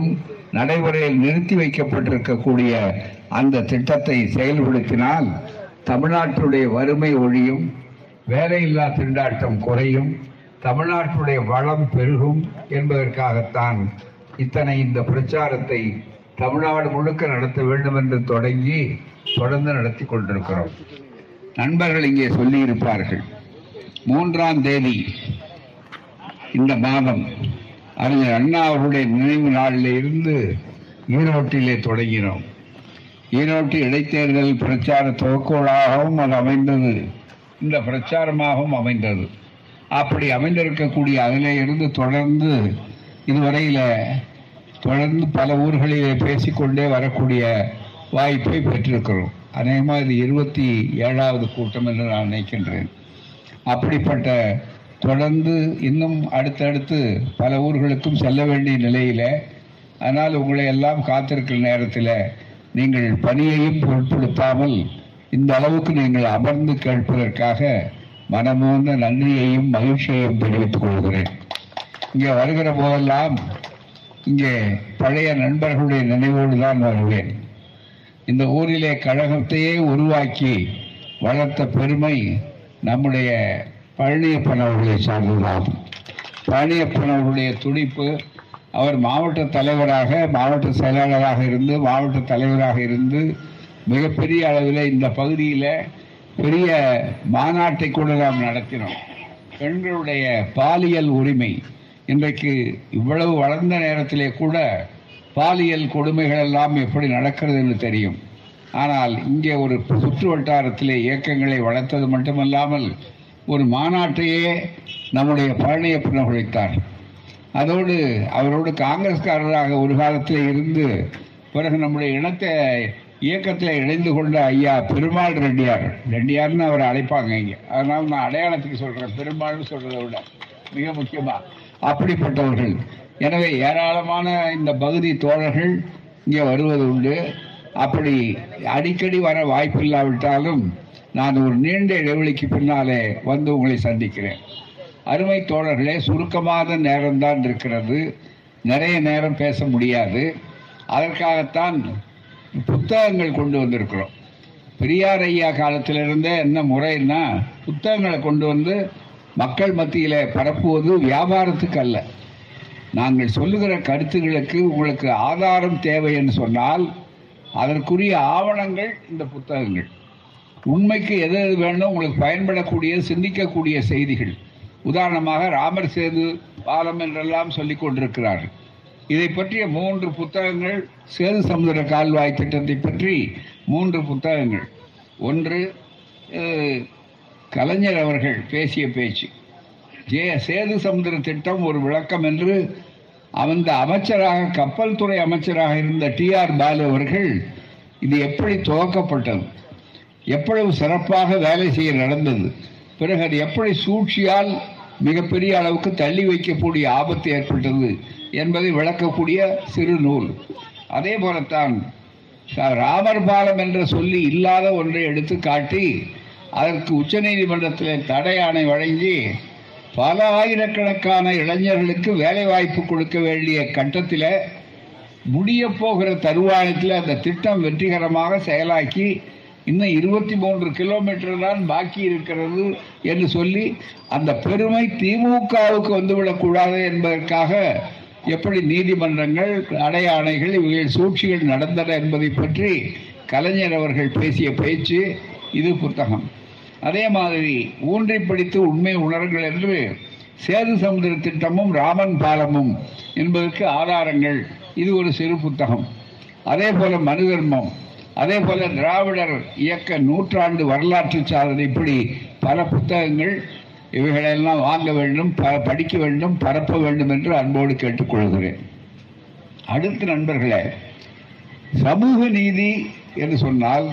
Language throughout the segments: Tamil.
மட்டும் நடைமுறையில் நிறுத்தி வைக்கப்பட்டிருக்கக்கூடிய அந்த திட்டத்தை செயல்படுத்தினால் தமிழ்நாட்டுடைய வறுமை ஒழியும் வேலையில்லா திண்டாட்டம் குறையும் தமிழ்நாட்டுடைய வளம் பெருகும் என்பதற்காகத்தான் இத்தனை இந்த பிரச்சாரத்தை தமிழ்நாடு முழுக்க நடத்த வேண்டும் என்று தொடங்கி தொடர்ந்து நடத்தி கொண்டிருக்கிறோம். நண்பர்கள் இங்கே சொல்லியிருப்பார்கள் மூன்றாம் தேதி இந்த மாதம் அறிஞர் அண்ணா அவர்களுடைய நினைவு நாளில் இருந்து ஈரோட்டிலே தொடங்கினோம். ஈரோட்டு இடைத்தேர்தல் பிரச்சார துவக்கோளாகவும் அது அமைந்தது. இந்த பிரச்சாரமாகவும் அமைந்தது. அப்படி அமைந்திருக்கக்கூடிய அதிலே இருந்து தொடர்ந்து இதுவரையில் தொடர்ந்து பல ஊர்களிலே பேசிக்கொண்டே வரக்கூடிய வாய்ப்பை பெற்றிருக்கிறோம். அநேகமாக இது இருபத்தி ஏழாவது கூட்டம் என்று நான் நினைக்கின்றேன். அப்படிப்பட்ட தொடர்ந்து இன்னும் அடுத்தடுத்து பல ஊர்களுக்கும் செல்ல வேண்டிய நிலையில் ஆனால் உங்களை எல்லாம் காத்திருக்கிற நேரத்தில் நீங்கள் பணியையும் பொருட்படுத்தாமல் இந்த அளவுக்கு நீங்கள் அமர்ந்து கேட்பதற்காக மனமூர்ந்த நன்றியையும் மகிழ்ச்சியையும் தெரிவித்துக் கொள்கிறேன். இங்கே வருகிற போதெல்லாம் இங்கே பழைய நண்பர்களுடைய நினைவோடு தான் வருவேன். இந்த ஊரிலே கழகத்தையே உருவாக்கி வளர்த்த பெருமை நம்முடைய பழனியப்பன் அவர்களை சார்ந்ததாகும். பழனியப்பன் அவர்களுடைய துடிப்பு அவர் மாவட்ட தலைவராக மாவட்ட செயலாளராக இருந்து மாவட்ட தலைவராக இருந்து மிகப்பெரிய அளவில் இந்த பகுதியில் பெரிய மாநாட்டை கூட நாம் நடத்தினோம். பெண்களுடைய பாலியல் உரிமை இன்றைக்கு இவ்வளவு வளர்ந்த நேரத்திலே கூட பாலியல் கொடுமைகள் எல்லாம் எப்படி நடக்கிறது என்று தெரியும். ஆனால் இங்கே ஒரு சுற்று வட்டாரத்திலே இயக்கங்களை வளர்த்தது மட்டுமல்லாமல் ஒரு மாநாட்டையே நம்முடைய பழனியப்பன் உழைத்தார் அதோடு அவரோடு காங்கிரஸ்காரராக ஒரு காலத்தில் இருந்து பிறகு நம்முடைய இனத்தை இயக்கத்தில் இணைந்து கொண்ட ஐயா பெருமாள் ரெட்டியார். ரெட்டியார்னு அவரை அழைப்பாங்க இங்கே. அதனால் நான் அடையாளத்துக்கு சொல்கிறேன் பெருமாள்னு சொல்கிறத விட மிக முக்கியமாக அப்படிப்பட்டவர்கள். எனவே ஏராளமான இந்த பகுதி தோழர்கள் இங்கே வருவது உண்டு. அப்படி அடிக்கடி வர வாய்ப்பு இல்லாவிட்டாலும் நான் ஒரு நீண்ட இடைவெளிக்கு பின்னாலே வந்து உங்களை சந்திக்கிறேன். அருமை தோழர்களே சுருக்கமான நேரம்தான் இருக்கிறது. நிறைய நேரம் பேச முடியாது. அதற்காகத்தான் புத்தகங்கள் கொண்டு வந்திருக்கிறோம். பெரியார் ஐயா காலத்திலிருந்தே என்ன முறைன்னா புத்தகங்களை கொண்டு வந்து மக்கள் மத்தியில் பரப்புவது வியாபாரத்துக்கு அல்ல. நாங்கள் சொல்லுகிற கருத்துகளுக்கு உங்களுக்கு ஆதாரம் தேவை என்று சொன்னால் அதற்குரிய ஆவணங்கள் இந்த புத்தகங்கள். உண்மைக்கு எது எது வேணும் உங்களுக்கு பயன்படக்கூடிய சிந்திக்கக்கூடிய செய்திகள். உதாரணமாக ராமர் சேது பாலம் என்றெல்லாம் சொல்லிக் கொண்டிருக்கிறார்கள். இதை பற்றிய மூன்று புத்தகங்கள் சேது சமுதிர கால்வாய் திட்டத்தை பற்றி மூன்று புத்தகங்கள். ஒன்று கலைஞர் அவர்கள் பேசிய பேச்சு. ஜே சேது சமுதிர திட்டம் ஒரு விளக்கம் என்று அந்த அமைச்சராக கப்பல் துறை அமைச்சராக இருந்த டி ஆர் பாலு அவர்கள் இது எப்படி துவக்கப்பட்டது? எவ்வளவு சிறப்பாக வேலை செய்ய நடந்தது. பிறகு அது எப்படி சூழ்ச்சியால் மிகப்பெரிய அளவுக்கு தள்ளி வைக்கக்கூடிய ஆபத்து ஏற்பட்டது என்பதை விளக்கக்கூடிய சிறு நூல். அதே போலத்தான் ராமர் பாலம் என்ற சொல்லி இல்லாத ஒன்றை எடுத்து காட்டி அதற்கு உச்சநீதிமன்றத்தில் தடை ஆணை வழங்கி பல ஆயிரக்கணக்கான இளைஞர்களுக்கு வேலை வாய்ப்பு கொடுக்க வேண்டிய கட்டத்தில் முடிய போகிற தருவாயத்தில் அந்த திட்டம் வெற்றிகரமாக செயலாக்கி இன்னும் இருபத்தி மூன்று கிலோமீட்டர் தான் பாக்கி இருக்கிறது என்று சொல்லி அந்த பெருமை திமுகவுக்கு வந்துவிடக்கூடாது என்பதற்காக எப்படி நீதிமன்றங்கள் அடையாணைகள் இவைகள் சூழ்ச்சிகள் நடந்தன என்பதை பற்றி கலைஞர் அவர்கள் பேசிய பேச்சு இது புத்தகம். அதே மாதிரி ஊன்றி படித்து உண்மை உணருங்கள் என்று சேது சமுதிர திட்டமும் ராமன் பாலமும் என்பதற்கு ஆதாரங்கள். இது ஒரு சிறு புத்தகம். அதே போல மனு தர்மம் அதே போல திராவிடர் இயக்க நூற்றாண்டு வரலாற்று சாதனை இப்படி பல புத்தகங்கள் இவைகளெல்லாம் வாங்க வேண்டும் ப- படிக்க வேண்டும் பரப்ப வேண்டும் என்று அன்போடு கேட்டுக்கொள்கிறேன். அடுத்த நண்பர்களே சமூக நீதி என்று சொன்னால்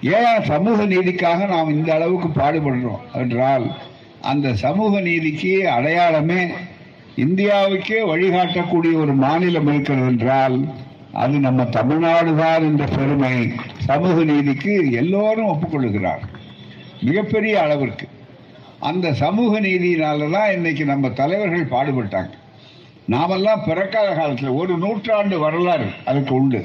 ஏன் சமூக நீதிக்காக நாம் இந்த அளவுக்கு பாடுபடுறோம் என்றால் அந்த சமூக நீதிக்கு அடையாளமே இந்தியாவுக்கே வழிகாட்டக்கூடிய ஒரு மாநிலம் இருக்கிறது என்றால் அது நம்ம தமிழ்நாடு தான் என்ற பெருமை சமூக நீதிக்கு எல்லோரும் ஒப்புக்கொள்ளுகிறார். மிகப்பெரிய அளவிற்கு. அந்த சமூக நீதியினால தான் இன்னைக்கு நம்ம தலைவர்கள் பாடுபட்டாங்க. நாமெல்லாம் பிறக்காத காலத்தில் ஒரு நூற்றாண்டு வரலாறு அதுக்கு உண்டு.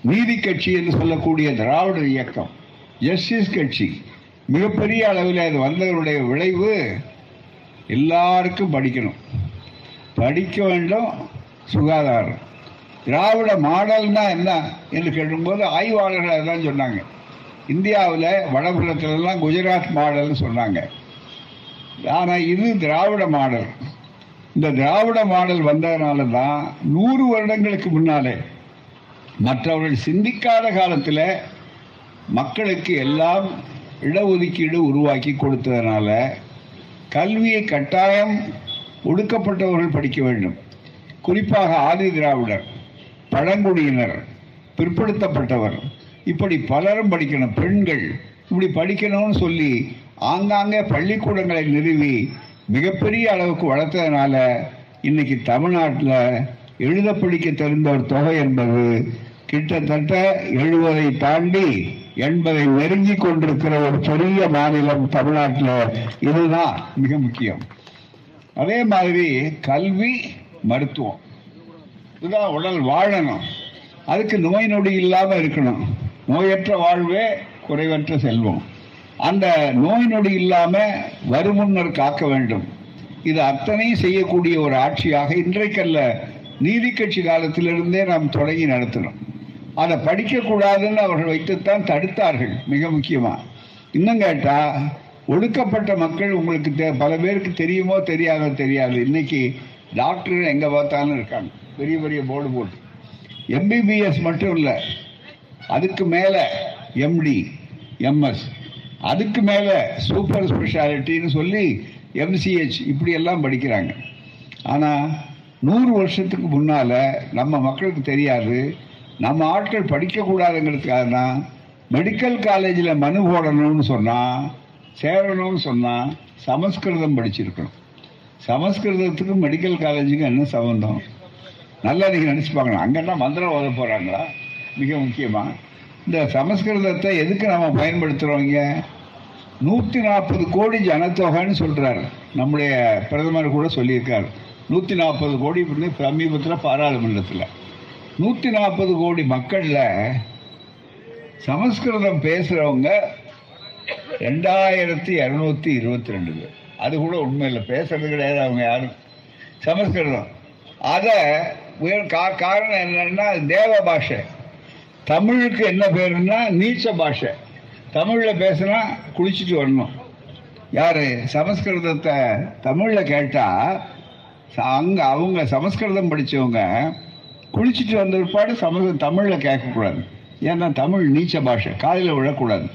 நீதி கட்சி என்று சொல்லக்கூடிய திராவிட இயக்கம் ஜஸ்டிஸ் கட்சி மிகப்பெரிய அளவில் அது வந்ததனுடைய விளைவு எல்லாருக்கும் படிக்கணும். படிக்க வேண்டும் சுகாதாரம். திராவிட மாடல்னா என்ன என்று கேட்கும்போது ஆய்வாளர்கள் அதான் சொன்னாங்க. இந்தியாவில் வடபுறத்துலலாம் குஜராத் மாடல்னு சொன்னாங்க. ஆனால் இது திராவிட மாடல். இந்த திராவிட மாடல் வந்ததுனால தான் நூறு வருடங்களுக்கு முன்னாலே மற்றவர்கள் சிந்திக்காத காலத்தில் மக்களுக்கு எல்லாம் இடஒதுக்கீடு உருவாக்கி கொடுத்ததுனால கல்வியை கட்டாயம் ஒடுக்கப்பட்டவர்கள் படிக்க வேண்டும். குறிப்பாக ஆதி திராவிடர். பழங்குடியினர் பிற்படுத்தப்பட்டவர். இப்படி பலரும் படிக்கணும். பெண்கள் இப்படி படிக்கணும்னு சொல்லி ஆங்காங்கே பள்ளிக்கூடங்களை நிறுவி மிகப்பெரிய அளவுக்கு வளர்த்ததுனால இன்னைக்கு தமிழ்நாட்டில் எழுத படிக்க தெரிந்த ஒரு தொகை என்பது கிட்டத்தட்ட எழுபதை தாண்டி என்பதை நெருங்கி கொண்டிருக்கிற ஒரு பெரிய மாநிலம் தமிழ்நாட்டில் இதுதான் மிக முக்கியம். அதே மாதிரி கல்வி மருத்துவம். இதுதான் உடல் வாழணும். அதுக்கு நோய் நொடி இல்லாமல் இருக்கணும். நோயற்ற வாழ்வே குறைவற்ற செல்வம். அந்த நோய் நொடி இல்லாமல் வருமுன்னர் காக்க வேண்டும். இது அத்தனையும் செய்யக்கூடிய ஒரு ஆட்சியாக இன்றைக்கல்ல நீதி கட்சி காலத்திலிருந்தே நாம் தொடங்கி நடத்தணும் அதை படிக்கக்கூடாதுன்னு அவர்கள் வைத்துத்தான் தடுத்தார்கள் மிக முக்கியமாக இன்னும் கேட்டால் ஒடுக்கப்பட்ட மக்கள் உங்களுக்கு தெ- பல பேருக்கு தெரியுமோ தெரியாதோ தெரியாது. இன்னைக்கு டாக்டர் எங்கே பார்த்தாலும் இருக்காங்க. பெரிய பெரிய போர்டு போட்டு. எம்பிபிஎஸ் மட்டும் இல்லை அதுக்கு மேலே எம்டி எம்எஸ் அதுக்கு மேலே சூப்பர் ஸ்பெஷாலிட்டின்னு சொல்லி எம்சிஹெச் இப்படி எல்லாம் படிக்கிறாங்க. ஆனால் நூறு வருஷத்துக்கு முன்னால் நம்ம மக்களுக்கு தெரியாது நம்ம ஆட்கள் படிக்கக்கூடாதுங்கிறதுக்காக தான் மெடிக்கல் காலேஜில் மனு போடணும்னு சொன்னால் சேரணும்னு சொன்னால் சமஸ்கிருதம் படிச்சிருக்கணும். சமஸ்கிருதத்துக்கும் மெடிக்கல் காலேஜுக்கும் என்ன சம்பந்தம்? நல்லா நீங்கள் நினச்சி பார்க்கணும். மந்திரம் ஓத போகிறாங்களா மிக முக்கியமாக இந்த சமஸ்கிருதத்தை எதுக்கு நம்ம பயன்படுத்துகிறோங்க நூற்றி நாற்பது கோடி ஜனத்தொகைன்னு சொல்கிறாரு நம்முடைய பிரதமர் கூட சொல்லியிருக்காரு. நூற்றி நாற்பது கோடி வந்து சமீபத்தில் பாராளுமன்றத்தில். நூற்றி நாற்பது கோடி மக்களில் சமஸ்கிருதம் பேசுகிறவங்க ரெண்டாயிரத்தி இரநூத்தி இருபத்தி ரெண்டு பேர். அது கூட உண்மை இல்லை பேசுறது கிடையாது அவங்க யாரும். சமஸ்கிருதம். அதை உயர் கா காரணம் என்னன்னா தேவ பாஷை. தமிழுக்கு என்ன பேருன்னா நீச்ச பாஷை. தமிழில் பேசுனா குளிச்சுட்டு வரணும். யார்? சமஸ்கிருதத்தை தமிழில் கேட்டால் அங்கே அவங்க சமஸ்கிருதம் படித்தவங்க குளிச்சுட்டு வந்த பிற்பாடு சமஸ்கிருதம் தமிழில் கேட்கக்கூடாது. ஏன்னா தமிழ் நீச்ச பாஷை. காலையில் விழக்கூடாது.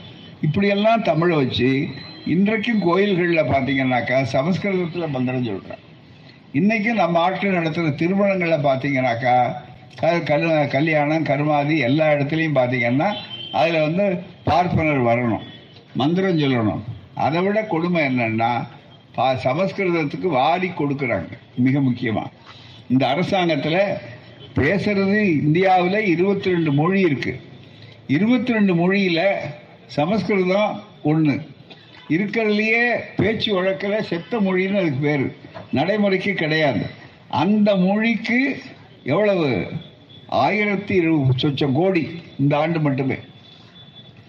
இப்படியெல்லாம் தமிழை வச்சு இன்றைக்கும் கோயில்களில் பார்த்தீங்கன்னாக்கா சமஸ்கிருதத்தில் மந்திரம் சொல்கிறேன் இன்றைக்கும் நம்ம ஆட்கள் நடத்துகிற திருமணங்களை பார்த்தீங்கன்னாக்கா அது கல் கல்யாணம் கருமாதி எல்லா இடத்துலையும் பார்த்தீங்கன்னா அதில் வந்து பார்ப்பனர் வரணும் மந்திரம் சொல்லணும். அதை விட கொடுமை என்னன்னா பா சமஸ்கிருதத்துக்கு வாரி கொடுக்குறாங்க மிக முக்கியமாக இந்த அரசாங்கத்தில் பேசுறது இந்தியாவில் இருபத்தி ரெண்டு மொழி இருக்கு. இருபத்தி ரெண்டு மொழியில் சமஸ்கிருதம் ஒன்று இருக்கிறதுலையே பேச்சு வழக்கில் செத்த மொழின்னு அதுக்கு பேர். நடைமுறைக்கு கிடையாது. அந்த மொழிக்கு எவ்வளவு? ஆயிரத்தி இருபது சொச்சம் கோடி இந்த ஆண்டு மட்டுமே.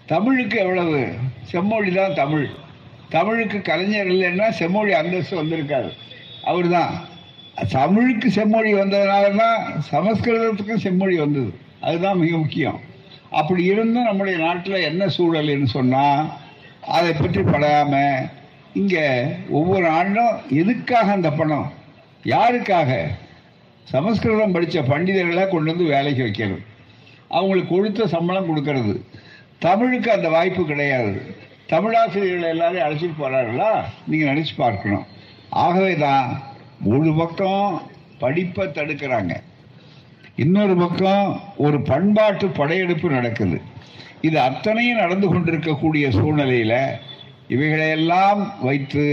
தமிழுக்கு எவ்வளவு? செம்மொழி தான் தமிழ். தமிழுக்கு கலைஞர் இல்லைன்னா செம்மொழி அந்தஸ்து வந்திருக்காரு அவர் தான் தமிழுக்கு செம்மொழி வந்ததுனால தான் சமஸ்கிருதத்துக்கும் செம்மொழி வந்தது. அதுதான் மிக முக்கியம். அப்படி இருந்தும் நம்முடைய நாட்டில் என்ன சூழல்னு சொன்னால் அதை பற்றி படாமல் இங்கே ஒவ்வொரு ஆண்டும் எதுக்காக அந்த பணம்? யாருக்காக? சமஸ்கிருதம் படித்த பண்டிதர்களை கொண்டு வந்து வேலைக்கு வைக்கிறது அவங்களுக்கு கொடுத்த சம்பளம் கொடுக்கறது. தமிழுக்கு அந்த வாய்ப்பு கிடையாது. தமிழாசிரியர்களை எல்லாரையும் அழைச்சிட்டு போகிறார்களா நீங்கள் நினச்சி பார்க்கணும். ஆகவே தான் ஒரு பக்கம் படிப்பை தடுக்கிறாங்க. இன்னொரு பக்கம் ஒரு பண்பாட்டு படையெடுப்பு நடக்குது. இது அத்தனையும் நடந்து கொண்டிருக்கக்கூடிய சூழ்நிலையில் இவைகளையெல்லாம் வைத்து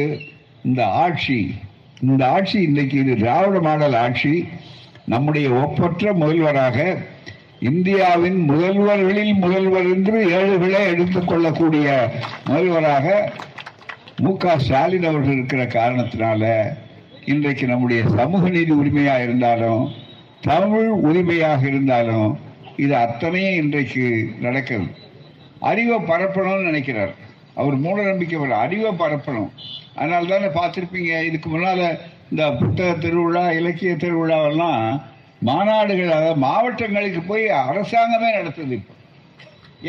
இந்த ஆட்சி இந்த ஆட்சி இன்றைக்கு இது திராவிட மாடல் ஆட்சி. நம்முடைய ஒப்பற்ற முதல்வராக இந்தியாவின் முதல்வர்களில் முதல்வர் என்று ஏழுகளை எடுத்துக்கொள்ளக்கூடிய முதல்வராக மு க ஸ்டாலின் அவர்கள் இருக்கிற காரணத்தினால இன்றைக்கு நம்முடைய சமூக நீதி உரிமையாக இருந்தாலும் தமிழ் உரிமையாக இருந்தாலும் இது அத்தனையும் இன்றைக்கு நடக்கிறது. அறிவை பரப்பணும்னு நினைக்கிறார். அவர் மூட நம்பிக்கை வர அறிவை பரப்பணும். அதனால தானே பார்த்துருப்பீங்க இதுக்கு முன்னால் இந்த புத்தக திருவிழா இலக்கிய திருவிழாவெல்லாம் மாநாடுகள் அதாவது மாவட்டங்களுக்கு போய் அரசாங்கமே நடத்துது இப்போ.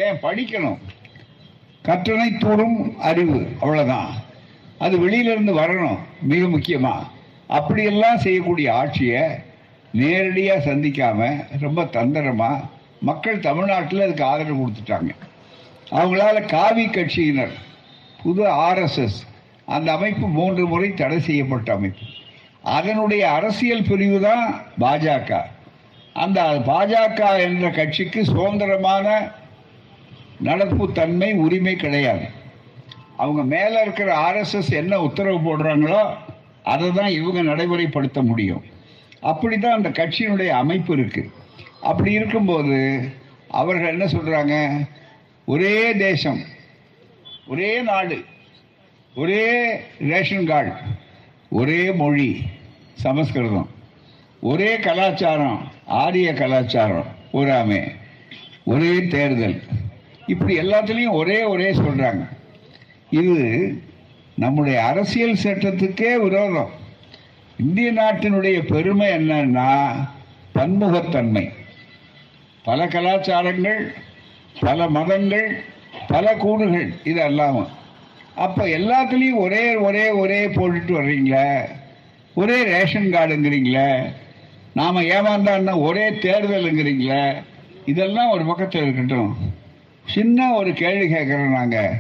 ஏன்? படிக்கணும். கற்றனை தூரும் அறிவு அவ்வளோதான் அது வெளியிலிருந்து வரணும் மிக முக்கியமாக அப்படியெல்லாம் செய்யக்கூடிய ஆட்சியை நேரடியாக சந்திக்காமல் ரொம்ப தந்திரமாக மக்கள் தமிழ்நாட்டில் அதுக்கு ஆதரவு கொடுத்துட்டாங்க. அவங்களால காவி கட்சியினர் புது ஆர்எஸ்எஸ் அந்த அமைப்பு மூன்று முறை தடை செய்யப்பட்ட அமைப்பு. அதனுடைய அரசியல் பிரிவு தான் பாஜக. அந்த பாஜக என்ற கட்சிக்கு சுதந்திரமான நடப்பு தன்மை உரிமை கிடையாது. அவங்க மேலே இருக்கிற ஆர்எஸ்எஸ் என்ன உத்தரவு போடுறாங்களோ அதை தான் இவங்க நடைமுறைப்படுத்த முடியும். அப்படி தான் அந்த கட்சியினுடைய அமைப்பு இருக்குது அப்படி இருக்கும்போது அவர்கள் என்ன சொல்கிறாங்க ஒரே தேசம் ஒரே நாடு ஒரே ரேஷன் கார்டு ஒரே மொழி சமஸ்கிருதம் ஒரே கலாச்சாரம் ஆரிய கலாச்சாரம் பூராமே ஒரே தேர்தல். இப்படி எல்லாத்துலேயும் ஒரே ஒரே சொல்கிறாங்க இது நம்முடைய அரசியல் சட்டத்துக்கே விரோதம். இந்திய நாட்டினுடைய பெருமை என்னன்னா பன்முகத்தன்மை. பல கலாச்சாரங்கள் பல மதங்கள் பல கூறுகள் இது அல்லாம. அப்ப எல்லாத்துலேயும் ஒரே ஒரே ஒரே போட்டுட்டு வர்றீங்களே? ஒரே ரேஷன் கார்டுங்கிறீங்களே? நாம ஏமாந்தான்னா ஒரே தேர்தலுங்கிறீங்களே இதெல்லாம் ஒரு பக்கத்தில் இருக்கட்டும். சின்ன ஒரு கேள்வி கேட்குறோம் நாங்கள்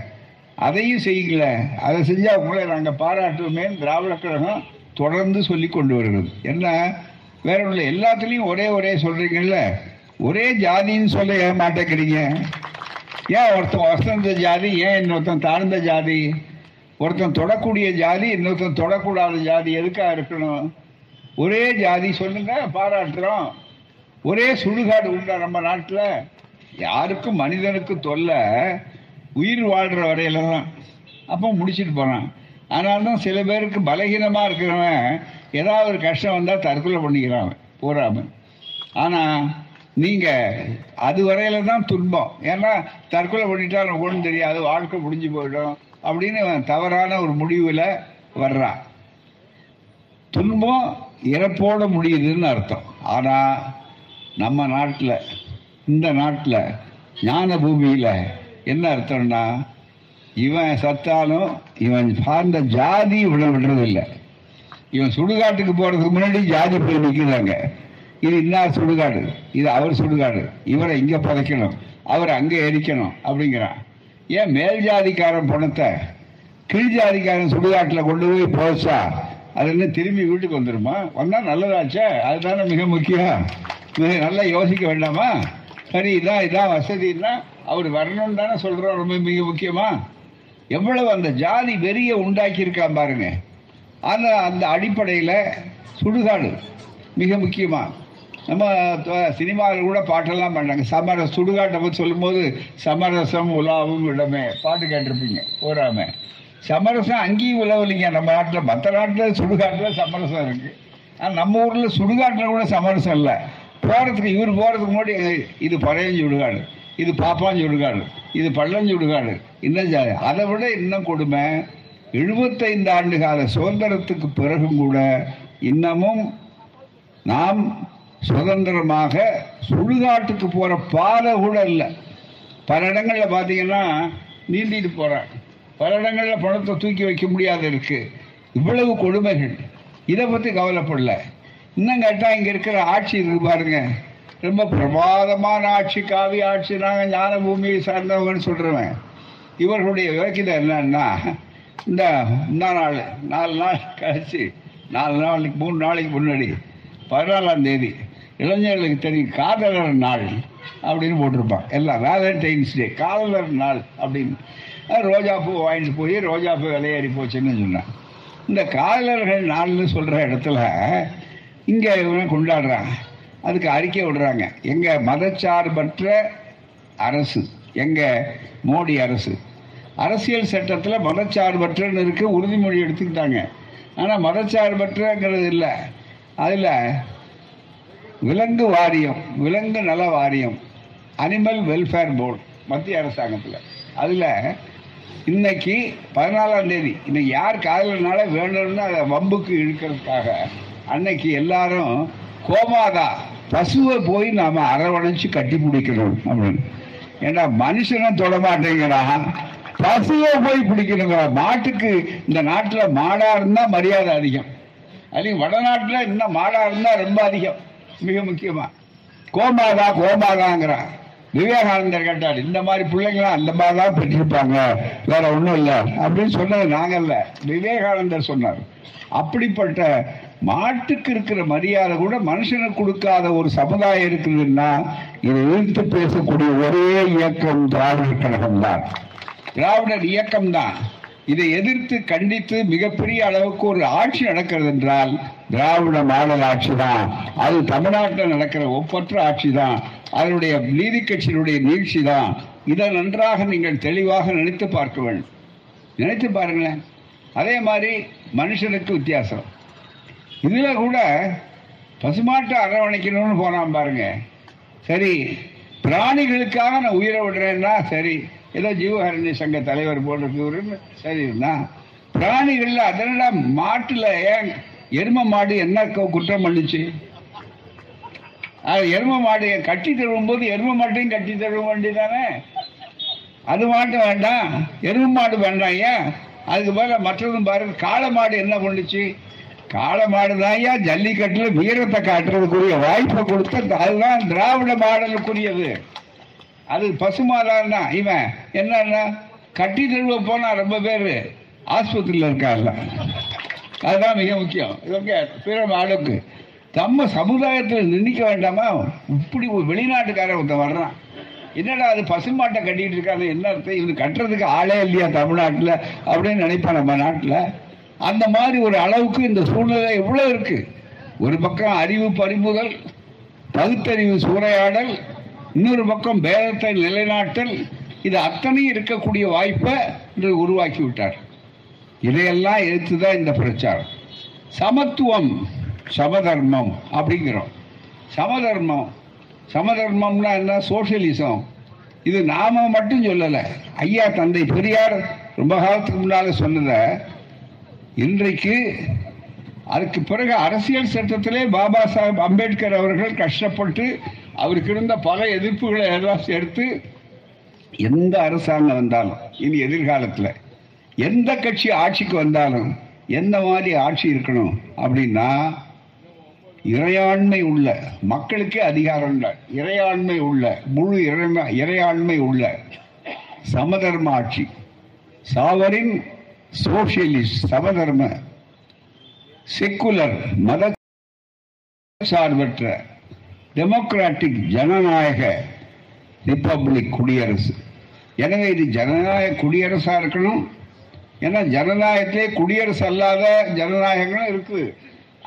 அதையும் செய்யல அதை செஞ்சா உங்களை நாங்கள் பாராட்டுவோமே திராவிட கழகம் தொடர்ந்து சொல்லி கொண்டு வருகிறது. என்ன? வேற ஒன்றும் எல்லாத்துலேயும் ஒரே ஒரே சொல்றீங்கல்ல? ஒரே ஜாதின்னு சொல்ல ஏன் மாட்டேங்கிறீங்க? ஏன் ஒருத்தன் வசந்த ஜாதி ஏன் இன்னொருத்தன் தாழ்ந்த ஜாதி? ஒருத்தன் தொடக்கூடிய ஜாதி இன்னொருத்தன் தொடக்கூடாத ஜாதி எதுக்காக இருக்கணும்? ஒரே ஜாதி சொல்லுங்க பாராட்டுறோம். ஒரே சுடுகாடு உண்டா நம்ம நாட்டில்? யாருக்கும் மனிதனுக்கு தொல்லை. உயிர் வாழ்கிற வரையில தான் அப்போ முடிச்சுட்டு போகிறான் அதனால தான் சில பேருக்கு பலகீனமாக இருக்கிறவன் ஏதாவது ஒரு கஷ்டம் வந்தால் தற்கொலை பண்ணிக்கிறான் போறாம ஆனால் நீங்க அது வரையில தான் துன்பம். ஏன்னா தற்கொலை பண்ணிட்டா எனக்கு ஒன்றும் தெரியாது வாழ்க்கை முடிஞ்சு போயிடும் அப்படின்னு அவன் தவறான ஒரு முடிவில் வர்றான் துன்பம் இறப்போட முடியுதுன்னு அர்த்தம். ஆனால் நம்ம நாட்டில் இந்த நாட்டில் ஞான பூமியில் என்ன அர்த்தம்னா இவன் சத்தாலும் இவன் சார்ந்த ஜாதி விட விடுறதில்லை. இவன் சுடுகாட்டுக்கு போகிறதுக்கு முன்னாடி ஜாதி போய் நிற்கிறாங்க இது இன்னார் சுடுகாடு இது அவர் சுடுகாடு இவரை இங்கே புதைக்கணும் அவரை அங்கே எரிக்கணும் அப்படிங்கிறான். ஏன் மேல் ஜாதிக்காரன் பணத்தை கீழ் ஜாதிக்காரன் சுடுகாட்டில் கொண்டு போய் போச்சா அது என்ன திரும்பி வீட்டுக்கு வந்துடுமா வந்தால் நல்லதாச்சே அதுதானே மிக முக்கியம். நல்லா யோசிக்க வேண்டாமா? சரி இதான் இதான் வசதின்னா அவர் வரணும்னு தானே சொல்கிறோம் ரொம்ப மிக முக்கியமா. எவ்வளவு அந்த ஜாதி வெறியை உண்டாக்கியிருக்கான் பாருங்க. ஆனால் அந்த அடிப்படையில் சுடுகாடு மிக முக்கியமாக நம்ம சினிமாவில் கூட பாட்டெல்லாம் பண்ணாங்க சமர சுடுகாட்டை பற்றி சொல்லும்போது சமரசம் உலாவும் இடமே பாட்டு கேட்டிருப்பீங்க போறாம சமரசம் அங்கேயும் உலவலிங்க நம்ம நாட்டில் மற்ற நாட்டில் சுடுகாட்டில் சமரசம் இருக்கு. ஆனால் நம்ம ஊரில் சுடுகாட்டில் கூட சமரசம் இல்லை. போகிறதுக்கு இவர் போகிறதுக்கு முன்னாடி இது பழைய சுடுகாடு இது பாப்பான் சுடுகாடு இது பள்ளம் சுடுகாடு இன்னும் அதை விட இன்னும் கொடுமை. எழுபத்தைந்து ஆண்டு கால சுதந்திரத்துக்கு பிறகும் கூட இன்னமும் நாம் சுதந்திரமாக சுடுகாட்டுக்கு போகிற பாதை கூட இல்லை. பல இடங்களில் பார்த்தீங்கன்னா நீந்திட்டு போகிறாங்க பல இடங்களில் பணத்தை தூக்கி வைக்க முடியாத இருக்கு. இவ்வளவு கொடுமைகள். இதை பற்றி கவலைப்படல. இன்னும் கேட்டால் இங்கே இருக்கிற ஆட்சி இருக்கு பாருங்க. ரொம்ப பிரமாதமான ஆட்சி காவி ஆட்சி. நாங்கள் ஞான பூமியை சார்ந்தவங்கன்னு சொல்கிறவன் இவர்களுடைய விளக்கிதம் என்னன்னா இந்த இன்னும் நாள் நாலு நாள் கழிச்சு நாலு நாளைக்கு மூணு நாளைக்கு முன்னாடி பதினாலாம் தேதி இளைஞர்களுக்கு தெரியும் காதலர் நாள் அப்படின்னு போட்டிருப்பான் எல்லாம் வேலண்டைன்ஸ் டே காதலர் நாள் அப்படின்னு. ரோஜாப்பூ ரோஜா பூ வாங்கிட்டு போய் ரோஜா பூ விலையேறி போச்சுன்னு சொன்னான் இந்த காதலர்கள் நாள்னு சொல்கிற இடத்துல இங்கே இவனை கொண்டாடுறான் அதுக்கு அறிக்கை விடுறாங்க. எங்கள் மதச்சார்பற்ற அரசு எங்கள் மோடி அரசு. அரசியல் சட்டத்தில் மதச்சார்பற்றன்னு இருக்குது உறுதிமொழி எடுத்துக்கிட்டாங்க. ஆனால் மதச்சார்பற்றங்கிறது இல்லை. அதில் விலங்கு வாரியம் விலங்கு நல வாரியம் அனிமல் வெல்ஃபேர் போர்டு மத்திய அரசாங்கத்தில். அதில் இன்னைக்கு பதினாலாம் தேதி இன்னைக்கு யார் காதலனால வேணும்னு அதை வம்புக்கு இழுக்கிறதுக்காக அன்னைக்கு எல்லாரும் கோமாதா பசுவை போய் நாம் அரவணைச்சு கட்டி பிடிக்கணும் அப்படின்னு. ஏன்னா மனுஷனும் தொடமாட்டேங்கிறான் பசுவை போய் பிடிக்கணுங்கிற மாட்டுக்கு இந்த நாட்டில் மாடாக இருந்தால் மரியாதை அதிகம். அதுலேயும் வடநாட்டில் இன்னும் மாடாக இருந்தால் ரொம்ப அதிகம். மிக முக்கியமா. கோமாதா கோமாதாங்கிறான் விவேகானந்தர் கேட்டார் இந்த மாதிரி பிள்ளைங்களாம் அந்த மாதிரி தான் பெற்றிருப்பாங்க. வேற ஒன்றும் இல்லை. அப்படின்னு சொன்னது நாங்கல்ல விவேகானந்தர் சொன்னார். அப்படிப்பட்ட மாட்டுக்கு இருக்கிற மரியாதை கூட மனுஷனுக்கு கொடுக்காத ஒரு சமுதாயம் இருக்குதுன்னா இதை எதிர்த்து பேசக்கூடிய ஒரே இயக்கம் திராவிடர் கழகம் தான் திராவிடர் இயக்கம் தான் இதை எதிர்த்து கண்டித்து மிகப்பெரிய அளவுக்கு ஒரு ஆட்சி நடக்கிறது என்றால் திராவிட மாடல் ஆட்சி தான் அது தமிழ்நாட்டில் நடக்கிற ஒப்பற்ற ஆட்சி தான் அதனுடைய நீதி கட்சியினுடைய நீழ்ச்சி தான் இதை நன்றாக நீங்கள் தெளிவாக நினைத்து பார்க்க வேண்டும். நினைத்து பாருங்களேன். அதே மாதிரி மனுஷனுக்கு வித்தியாசம். இதில் கூட பசுமாட்டை அரவணைக்கணும்னு போனான் பாருங்க. சரி பிராணிகளுக்காக நான் உயிரை விடுறேன்னா சரி. ஏதோ ஜீவஹரணி சங்க தலைவர் போட்டிருக்குன்னு சரிண்ணா பிராணிகள்ல அதனால மாட்டுல ஏன் எரும மாடு என்ன குற்றம் பண்ணுச்சு? அது எரும மாடு கட்டி தருவும் போது எரும மாட்டையும் கட்டி தருவ வேண்டியதானே? அது மாட்டு வேண்டாம். எரும மாடு வேண்டாம் ஏன்? அதுக்கு மேல மற்றதும் பாருங்க காளை மாடு என்ன பண்ணுச்சு? காளை மாடு ஜல்லிக்கட்டுல வீரத்தை காட்டுறதுக்குரிய வாய்ப்பை கொடுத்த அதுதான் திராவிட மாடலுக்குரியது. அது பசுமாதான் தான் இவன் என்னன்னா கட்டி தழுவ போனா ரொம்ப பேர் ஆஸ்பத்திரியில் இருக்காங்க. அதுதான் மிக முக்கியம். ஓகே பிற மாடுக்கு. நம்ம சமுதாயத்தில் நிந்திக்க வேண்டாமா? இப்படி ஒரு வெளிநாட்டுக்காரன் ஒருத்தன் வர்றான். என்னடா அது பசுமாட்டை கட்டிட்டு இருக்காங்க என்ன அர்த்தம்? இவனு கட்டுறதுக்கு ஆளே இல்லையா தமிழ்நாட்டில்? அப்படின்னு நினைப்பான் நம்ம நாட்டில். அந்த மாதிரி ஒரு அளவுக்கு இந்த சூழ்நிலை எவ்வளோ இருக்கு? ஒரு பக்கம் அறிவு பறிமுதல் பகுத்தறிவு சூறையாடல் இன்னொரு பக்கம் பேதத்தை நிலைநாட்டல் இது அத்தனையும் இருக்கக்கூடிய வாய்ப்பை இன்று உருவாக்கி விட்டார். இதையெல்லாம் எடுத்து தான் இந்த பிரச்சாரம். சமத்துவம் சமதர்மம் அப்படிங்கிறோம். சமதர்மம் சமதர்மம்னா என்ன? சோஷியலிசம் இது நாம மட்டும் சொல்லலை. ஐயா தந்தை பெரியார் ரொம்ப காலத்துக்கு முன்னால் சொன்னதை இன்றைக்கு அதுக்கு பிறகு அரசியல் சட்டத்திலே பாபா சாஹேப் அம்பேத்கர் அவர்கள் கஷ்டப்பட்டு அவருக்கு இருந்த பல எதிர்ப்புகளை எல்லாம் சேர்த்து எந்த அரசாங்கம் வந்தாலும் இனி எதிர்காலத்தில் எந்த கட்சி ஆட்சிக்கு வந்தாலும் எந்த மாதிரி ஆட்சி இருக்கணும் அப்படின்னா இறையாண்மை உள்ள மக்களுக்கே அதிகாரம் உள்ள இறையாண்மை உள்ள முழு இறைமை இறையாண்மை உள்ள சமதர்ம ஆட்சி. சாவரின் சோசியலிஸ்ட் சமதர்ம செக்குலர் மத சார்பற்ற டெமோக்ராட்டிக் ஜனநாயக ரிப்பப்ளிக் குடியரசு. எனவே இது ஜனநாயக குடியரசாக இருக்கணும். ஏன்னா ஜனநாயகத்திலே குடியரசு அல்லாத ஜனநாயகங்களும் இருக்குது.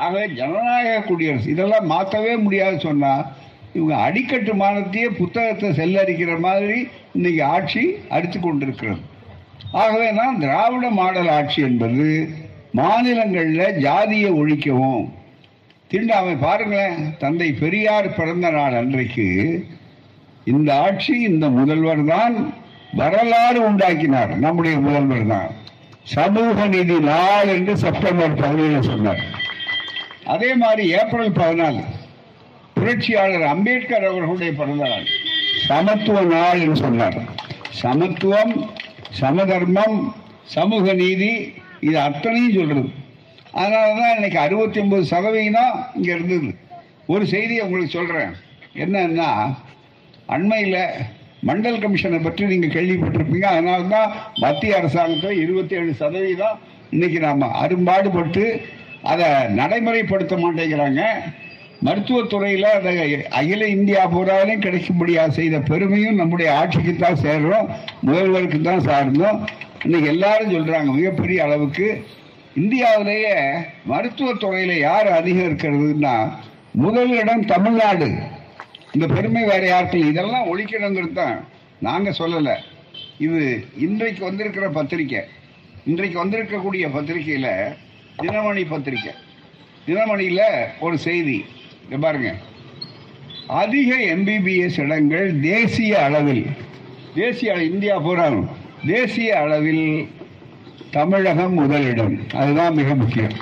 ஆகவே ஜனநாயக குடியரசு இதெல்லாம் மாற்றவே முடியாது சொன்னால் இவங்க அடிக்கட்டு மானத்தையே புத்தகத்தை செல்லரிக்கிற மாதிரி இன்னைக்கு ஆட்சி அடித்து கொண்டிருக்கிறது. ஆகவே தான் திராவிட மாடல் ஆட்சி என்பது மாநிலங்களில் ஜாதியை ஒழிக்கவும். திண்டாமை பாருங்களேன் தந்தை பெரியார் பிறந்த நாள் அன்றைக்கு இந்த ஆட்சி இந்த முதல்வர் தான் வரலாறு உண்டாக்கினார். நம்முடைய முதல்வர் தான். சமூக நீதி நாள் என்று செப்டம்பர் பதினேழு சொன்னார். அதே மாதிரி ஏப்ரல் பதினாலு புரட்சியாளர் அம்பேத்கர் அவர்களுடைய பிறந்த நாள் சமத்துவ நாள் என்று சொன்னார். சமத்துவம் சமதர்மம் சமூக நீதி இது அத்தனையும் சொல்றது. அதனால தான் இன்னைக்கு அறுபத்தி ஒன்பது சதவீதம் இங்க இருந்தது. ஒரு செய்தியை உங்களுக்கு சொல்றேன். என்னன்னா அண்மையில் மண்டல் கமிஷனை பற்றி நீங்க கேள்விப்பட்டிருப்பீங்க. அதனால தான் மத்திய அரசாங்கத்தில் இருபத்தி ஏழு சதவீதம் இன்னைக்கு நாம அரும்பாடுபட்டு அதை நடைமுறைப்படுத்த மாட்டேங்கிறாங்க. மருத்துவத்துறையில் அதை அகில இந்தியா பூராலேயும் கிடைக்க முடியாத செய்த பெருமையும் நம்முடைய ஆட்சிக்கு தான் சேர்றோம். முதல்வருக்கு தான் சார்ந்தோம். இன்னைக்கு எல்லாரும் சொல்றாங்க மிகப்பெரிய அளவுக்கு. இந்தியாவிலேயே மருத்துவத்துறையில யார் அதிகம் இருக்கிறதுன்னா முதலிடம் தமிழ்நாடு. இந்த பெருமை வேற யாருக்கும் இதெல்லாம் ஒழிக்கணுங்கிறது தான். நாங்கள் சொல்லலை. இது இன்றைக்கு வந்திருக்கிற பத்திரிக்கை. இன்றைக்கு வந்திருக்கக்கூடிய பத்திரிகையில் தினமணி பத்திரிக்கை. தினமணியில் ஒரு செய்தி. பாருங்க. அதிக எம்பிபிஎஸ் இடங்கள் தேசிய அளவில் தேசிய இந்தியா பூரா தேசிய அளவில் தமிழகம் முதலிடம். அதுதான் மிக முக்கியம்.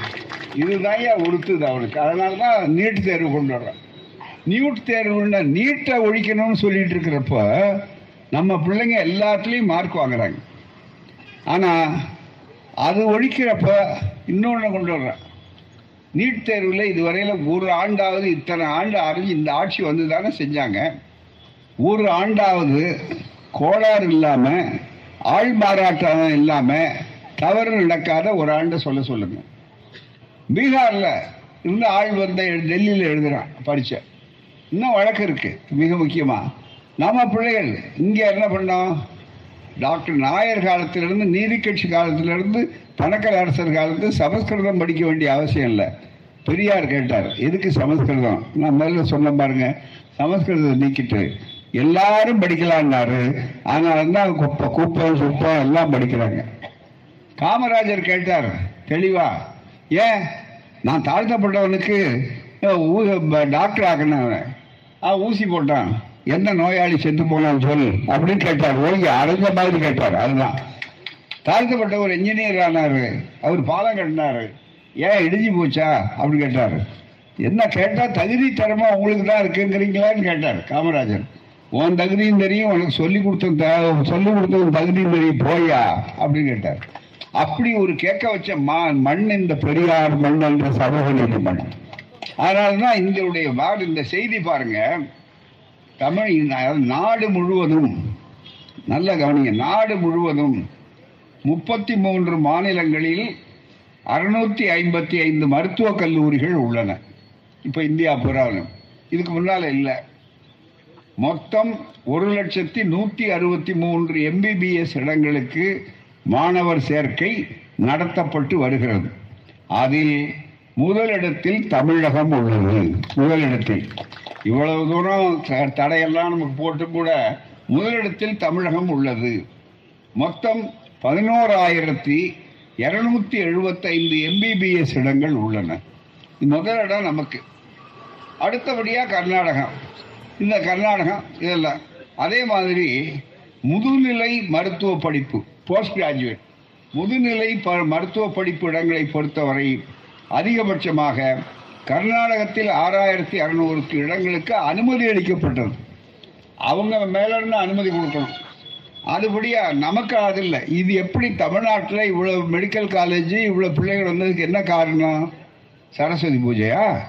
இதுதான் ஏன் உறுத்துது அவனுக்கு அதனால தான் நீட் தேர்வு கொண்டு வர்றான் நீட் தேர்வுன்னா நீட்டை ஒழிக்கணும்னு சொல்லிட்டு இருக்கிறப்ப நம்ம பிள்ளைங்க எல்லாத்துலேயும் மார்க் வாங்குறாங்க. ஆனால் அது ஒழிக்கிறப்ப இன்னொன்று கொண்டு வர்றான் நீட் தேர்வில் இதுவரையில் ஒரு ஆண்டாவது இத்தனை ஆண்டு அறிஞ்சு இந்த ஆட்சி வந்து தானே செஞ்சாங்க. ஒரு ஆண்டாவது கோளாறு இல்லாமல் ஆள் மாறாட்டம் இல்லாமல் தவறு நடக்காத ஒரு ஆண்டை சொல்ல சொல்லுங்க. பீகாரில் இருந்து ஆள் வந்த டெல்லியில் எழுதுகிறான் படித்தேன் இன்னும் வழக்கு இருக்கு மிக முக்கியமாக நம்ம பிள்ளைகள் இங்கே என்ன பண்ணோம்? டாக்டர் நாயர் காலத்திலிருந்து நீதிக்கட்சி காலத்திலிருந்து பணக்கல் அரசர் காலத்து சமஸ்கிருதம் படிக்க வேண்டிய அவசியம் இல்லை. பெரியார் கேட்டார் எதுக்கு சமஸ்கிருதம்? நான் முதல்ல சொன்ன பாருங்க சமஸ்கிருதம் நீக்கிட்டு எல்லாரும் படிக்கலான்னாரு. அதனால தான் குப்பை குப்பம் சுப்பம் எல்லாம் படிக்கிறாங்க. காமராஜர் கேட்டார் தெளிவா ஏன்? நான் தாழ்த்தப்பட்டவனுக்கு ஊ- டாக்டர் ஆக்கினேன் அவன். ஊசி போட்டான். என்ன நோயாளி செத்து போனான்னு சொல் அப்படின்னு கேட்டார். ஓய்வு அடைஞ்ச மாதிரி கேட்டார். அதுதான். தாழ்த்தப்பட்ட ஒரு இன்ஜினியர் ஆனாரு. அவர் பாலம் கட்டினாரு. ஏன் இடிஞ்சு போச்சா? அப்படின்னு கேட்டார். என்ன கேட்டால் தகுதி தரமாக உங்களுக்கு தான் இருக்குங்கிறீங்களான்னு கேட்டார் காமராஜர். உன் தகுதியும் தெரியும் உனக்கு சொல்லி கொடுத்த சொல்லி கொடுத்த தகுதியும் தெரியும் போயா? அப்படின்னு கேட்டார். அப்படி ஒரு கேட்க வச்ச மா மண் இந்த பெரியார் மண் என்ற சமூக நீதி மண். அதனால தான் எங்களுடைய வார்டு இந்த செய்தி பாருங்கள் தமிழ் நாடு முழுவதும் நல்ல கவனிங்க நாடு முழுவதும் முப்பத்தி மூன்று மாநிலங்களில் அறுநூத்தி ஐம்பத்தி ஐந்து மருத்துவக் கல்லூரிகள் உள்ளன. இப்போ இந்தியா புறாலும். இதுக்கு முன்னால இல்லை. மொத்தம் ஒரு லட்சத்தி நூற்றி அறுபத்தி மூன்று எம்பிபிஎஸ் இடங்களுக்கு மாணவர் சேர்க்கை நடத்தப்பட்டு வருகிறது. அதில் முதலிடத்தில் தமிழகம் உள்ளது. முதலிடத்தில். இவ்வளவு தூரம் தடையெல்லாம் நமக்கு போட்டு கூட முதலிடத்தில் தமிழகம் உள்ளது. மொத்தம் பதினோராயிரத்தி இருநூத்தி எழுபத்தைந்து எம்பிபிஎஸ் இடங்கள் உள்ளன. முதலிடம் நமக்கு. அடுத்தபடியாக கர்நாடகம். இந்த கர்நாடகம் இதெல்லாம். அதே மாதிரி முதுநிலை மருத்துவ படிப்பு போஸ்ட் கிராஜுவேட் முதுநிலை ப மருத்துவ படிப்பு இடங்களை பொறுத்தவரை அதிகபட்சமாக கர்நாடகத்தில் ஆறாயிரத்தி அறநூறுக்கு இடங்களுக்கு அனுமதி அளிக்கப்பட்டது. அவங்க மேலிருந்து அனுமதி கொடுக்கணும். அதுபடியா நமக்கு அது இல்லை. இது எப்படி தமிழ்நாட்டில் இவ்வளோ மெடிக்கல் காலேஜ் இவ்வளோ பிள்ளைகள் வந்ததுக்கு என்ன காரணம்? சரஸ்வதி பூஜையா?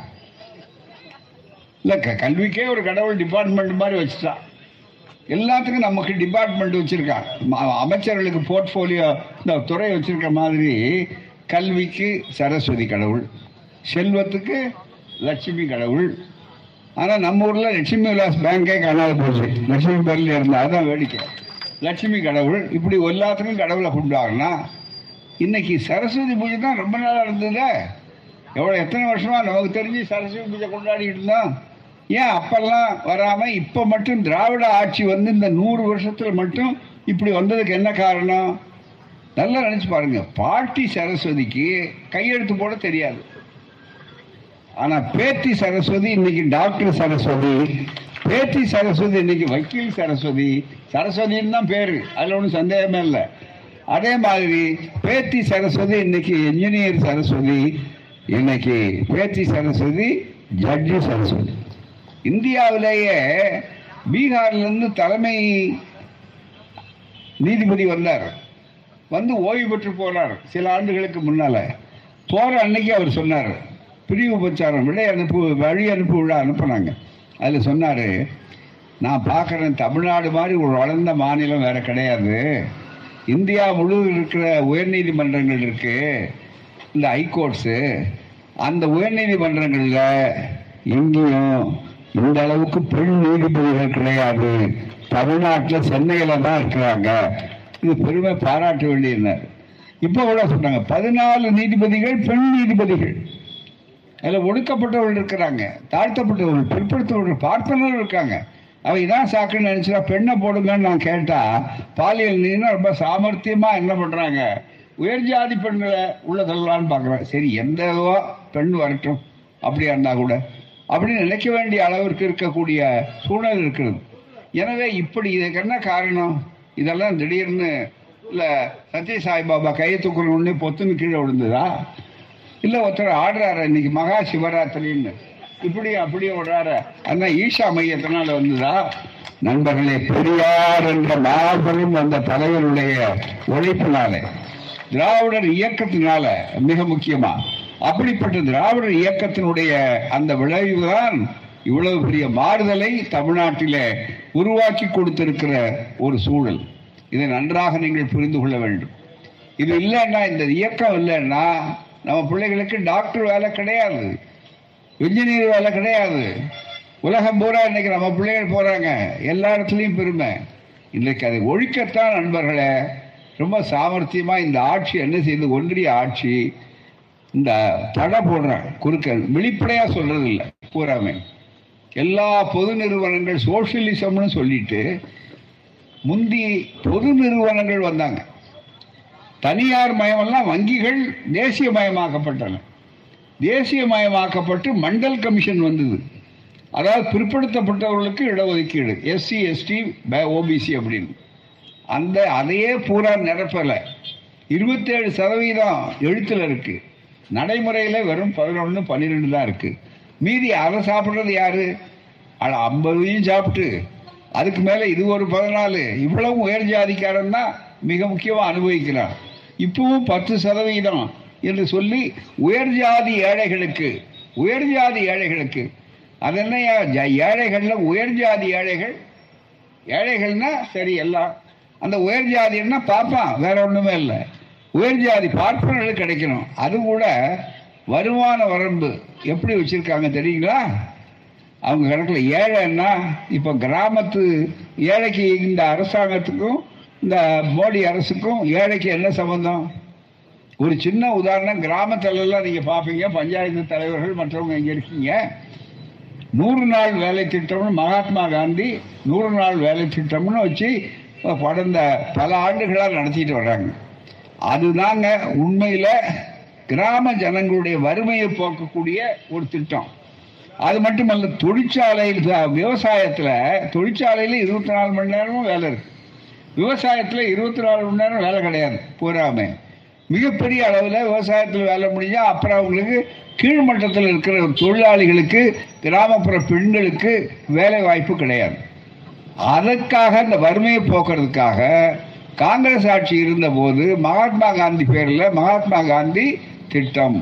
இல்லை க கல்விக்கே ஒரு கடவுள் டிபார்ட்மெண்ட் மாதிரி வச்சுட்டான் எல்லாத்துக்கும் நமக்கு டிபார்ட்மெண்ட் வச்சிருக்கான் அமைச்சர்களுக்கு போர்ட்ஃபோலியோ இந்த துறை வச்சுருக்க மாதிரி கல்விக்கு சரஸ்வதி கடவுள். செல்வத்துக்கு லட்சுமி கடவுள். ஆனால் நம்ம ஊரில் லட்சுமி விலாஸ் பேங்கே காணாத போச்சு. லட்சுமி பேரில் இருந்தால் அதுதான் வேடிக்கை. லட்சுமி கடவுள் இப்படி எல்லாத்துக்கும் கடவுளை கொண்டாடுனா இன்னைக்கு சரஸ்வதி பூஜை தான் ரொம்ப நாளாக இருந்தது. எவ்வளோ எத்தனை வருஷமாக நமக்கு தெரிஞ்சு சரஸ்வதி பூஜை கொண்டாடிட்டு இருந்தோம். ஏன் அப்பெல்லாம் வராமல் இப்போ மட்டும் திராவிட ஆட்சி வந்து இந்த நூறு வருஷத்தில் மட்டும் இப்படி வந்ததுக்கு என்ன காரணம்? நல்லா நினச்சி பாருங்கள் பாட்டி சரஸ்வதிக்கு கையெழுத்து போட தெரியாது. ஆனா பேத்தி சரஸ்வதி இன்னைக்கு டாக்டர் சரஸ்வதி பேத்தி சரஸ்வதி இன்னைக்கு வக்கீல் சரஸ்வதி. சரஸ்வதின்னு தான் பேரு அதுல ஒன்றும் சந்தேகமே இல்லை. அதே மாதிரி பேத்தி சரஸ்வதி இன்னைக்கு இன்ஜினியர் சரஸ்வதி இன்னைக்கு பேத்தி சரஸ்வதி ஜட்ஜி சரஸ்வதி. இந்தியாவிலேயே பீகார்லேருந்து தலைமை நீதிபதி வந்தார். வந்து ஓய்வு பெற்று போனார் சில ஆண்டுகளுக்கு முன்னால. போற அன்னைக்கு அவர் சொன்னார். பிரிவு பிரச்சாரம் விடை அனுப்பு வழி அனுப்பு விழா அனுப்புனாங்க. அதில் சொன்னார் நான் பார்க்குறேன் தமிழ்நாடு மாதிரி ஒரு வளர்ந்த மாநிலம் வேறு கிடையாது. இந்தியா முழுவதும் இருக்கிற உயர்நீதிமன்றங்கள் இருக்குது இந்த ஹைகோர்ட்ஸு அந்த உயர்நீதிமன்றங்களில் எங்கேயும் இந்த அளவுக்கு பெண் நீதிபதிகள் கிடையாது. தமிழ்நாட்டில் சென்னையில் தான் இருக்கிறாங்க. இது பெருமை பாராட்ட வேண்டியிருந்தார். இப்போ கூட சொன்னாங்க பதினாலு நீதிபதிகள் பெண் நீதிபதிகள். அதில் ஒடுக்கப்பட்டவர்கள் இருக்கிறாங்க தாழ்த்தப்பட்டவர்கள் பிற்படுத்தவர்கள் பார்ப்பனர்கள் இருக்காங்க. அவ இதான் சாக்குன்னு நினச்சா பெண்ணை போடுங்கன்னு நான் கேட்டால் பாலியல் நீனா ரொம்ப சாமர்த்தியமாக என்ன பண்ணுறாங்க உயர் ஜாதி பெண்களை உள்ள தள்ளலான்னு பார்க்குறேன் சரி எந்த இதுவோ பெண் வரட்டும் அப்படியா இருந்தால் கூட. அப்படின்னு நினைக்க வேண்டிய அளவிற்கு இருக்கக்கூடிய சூழல் இருக்கிறது. எனவே இப்படி இதுக்கு என்ன காரணம்? இதெல்லாம் திடீர்னு இல்லை சத்ய சாய்பாபா கையை தூக்கணும்னு பொத்துன்னு கீழே விழுந்ததா? இல்லை ஒருத்தர் ஆடுறாரு இன்னைக்கு மகா சிவராத்திரின்னு. இப்படி அப்படியே விடுறாரு அதான் ஈஷா மையத்தினால வந்ததா? நண்பர்களே பெரியார் என்ற மாபெரும் அந்த தலைவருடைய உழைப்பினாலே திராவிடர் இயக்கத்தினால மிக முக்கியமா? அப்படிப்பட்ட திராவிடர் இயக்கத்தினுடைய அந்த விளைவுதான் இவ்வளவு பெரிய மாறுதலை தமிழ்நாட்டில உருவாக்கி கொடுத்திருக்கிற ஒரு சூழல். இதை நன்றாக நீங்கள் புரிந்து கொள்ள வேண்டும். இது இல்லைன்னா இந்த இயக்கம் இல்லைன்னா நம்ம பிள்ளைகளுக்கு டாக்டர் வேலை கிடையாது. இன்ஜினியர் வேலை கிடையாது. உலகம் பூரா இன்னைக்கு நம்ம பிள்ளைகள் போறாங்க. எல்லா இடத்துலையும் பெருமை. இன்னைக்கு அதை ஒழிக்கத்தான் நண்பர்களே ரொம்ப சாமர்த்தியமா இந்த ஆட்சி என்ன செய்யுது ஒன்றிய ஆட்சி இந்த தடை போடுறாங்க குறுக்க வெளிப்படையா சொல்றது இல்லை பூராமே. எல்லா பொது நிறுவனங்கள் சோசியலிசம்னு சொல்லிட்டு முந்தி பொது நிறுவனங்கள் வந்தாங்க. தனியார் மயமெல்லாம் வங்கிகள் தேசியமயமாக்கப்பட்டன தேசியமயமாக்கப்பட்டு மண்டல் கமிஷன் வந்தது. அதாவது பிற்படுத்தப்பட்டவர்களுக்கு இடஒதுக்கீடு எஸ்சி எஸ்டி ஓபிசி அப்படின்னு. அந்த அதையே பூரா நிரப்பலை. இருபத்தேழு சதவீதம் எழுத்தில் இருக்கு. நடைமுறையில் வெறும் பதினொன்று பன்னிரெண்டு தான் இருக்கு. மீதி அதை சாப்பிட்றது யாரு? அட ஐம்பதையும் சாப்பிட்டு. அதுக்கு மேலே இது ஒரு பதினாலு. இவ்வளவு உயர் ஜாதிக்காரன் தான் மிக முக்கியமாக அனுபவிக்கிறான். இப்பவும் பத்து சதவீதம் என்று சொல்லி உயர் ஜாதி ஏழைகளுக்கு உயர் ஜாதி ஏழைகளுக்கு. அதென்ன என்னையா? ஏழைகள்ல உயர் ஜாதி ஏழைகள்? ஏழைகள்னா சரி எல்லாம். அந்த உயர் ஜாதின்னா பார்ப்பான் வேற ஒண்ணுமே இல்லை. உயர் ஜாதி பார்ப்பனர்களுக்கு கிடைக்கணும். அது கூட வருமான வரம்பு எப்படி வச்சிருக்காங்க தெரியுங்களா? அவங்க கணக்கில் ஏழைன்னா இப்போ கிராமத்து ஏழைக்கு இந்த அரசாங்கத்துக்கும் இந்த மோடி அரசுக்கும் ஏழைக்கு என்ன சம்பந்தம்? ஒரு சின்ன உதாரணம் கிராமத்திலலாம் எல்லாம் பார்ப்பீங்க பஞ்சாயத்து தலைவர்கள் மற்றவங்க இங்கே இருக்கீங்க. நூறு நாள் வேலை திட்டம்னு மகாத்மா காந்தி நூறு நாள் வேலை திட்டம்னு வச்சு கடந்த பல ஆண்டுகளாக நடத்திட்டு வர்றாங்க அதுதாங்க உண்மையில் கிராம ஜனங்களுடைய வறுமையை போக்கக்கூடிய ஒரு திட்டம். அது மட்டுமல்ல தொழிற்சாலையில் விவசாயத்தில் தொழிற்சாலையில் இருபத்தி நாலு மணி நேரமும் வேலை இருக்குது விவசாயத்தில் இருபத்தி நாலு மணி நேரம் வேலை கிடையாது. பூராமே மிகப்பெரிய அளவில் விவசாயத்தில் வேலை முடிஞ்சால் அப்புறம் அவங்களுக்கு கீழ்மட்டத்தில் இருக்கிற தொழிலாளிகளுக்கு கிராமப்புற பெண்களுக்கு வேலை வாய்ப்பு கிடையாது. அதற்காக இந்த வறுமையை போக்குறதுக்காக காங்கிரஸ் ஆட்சி இருந்தபோது மகாத்மா காந்தி பேரில் மகாத்மா காந்தி திட்டம்.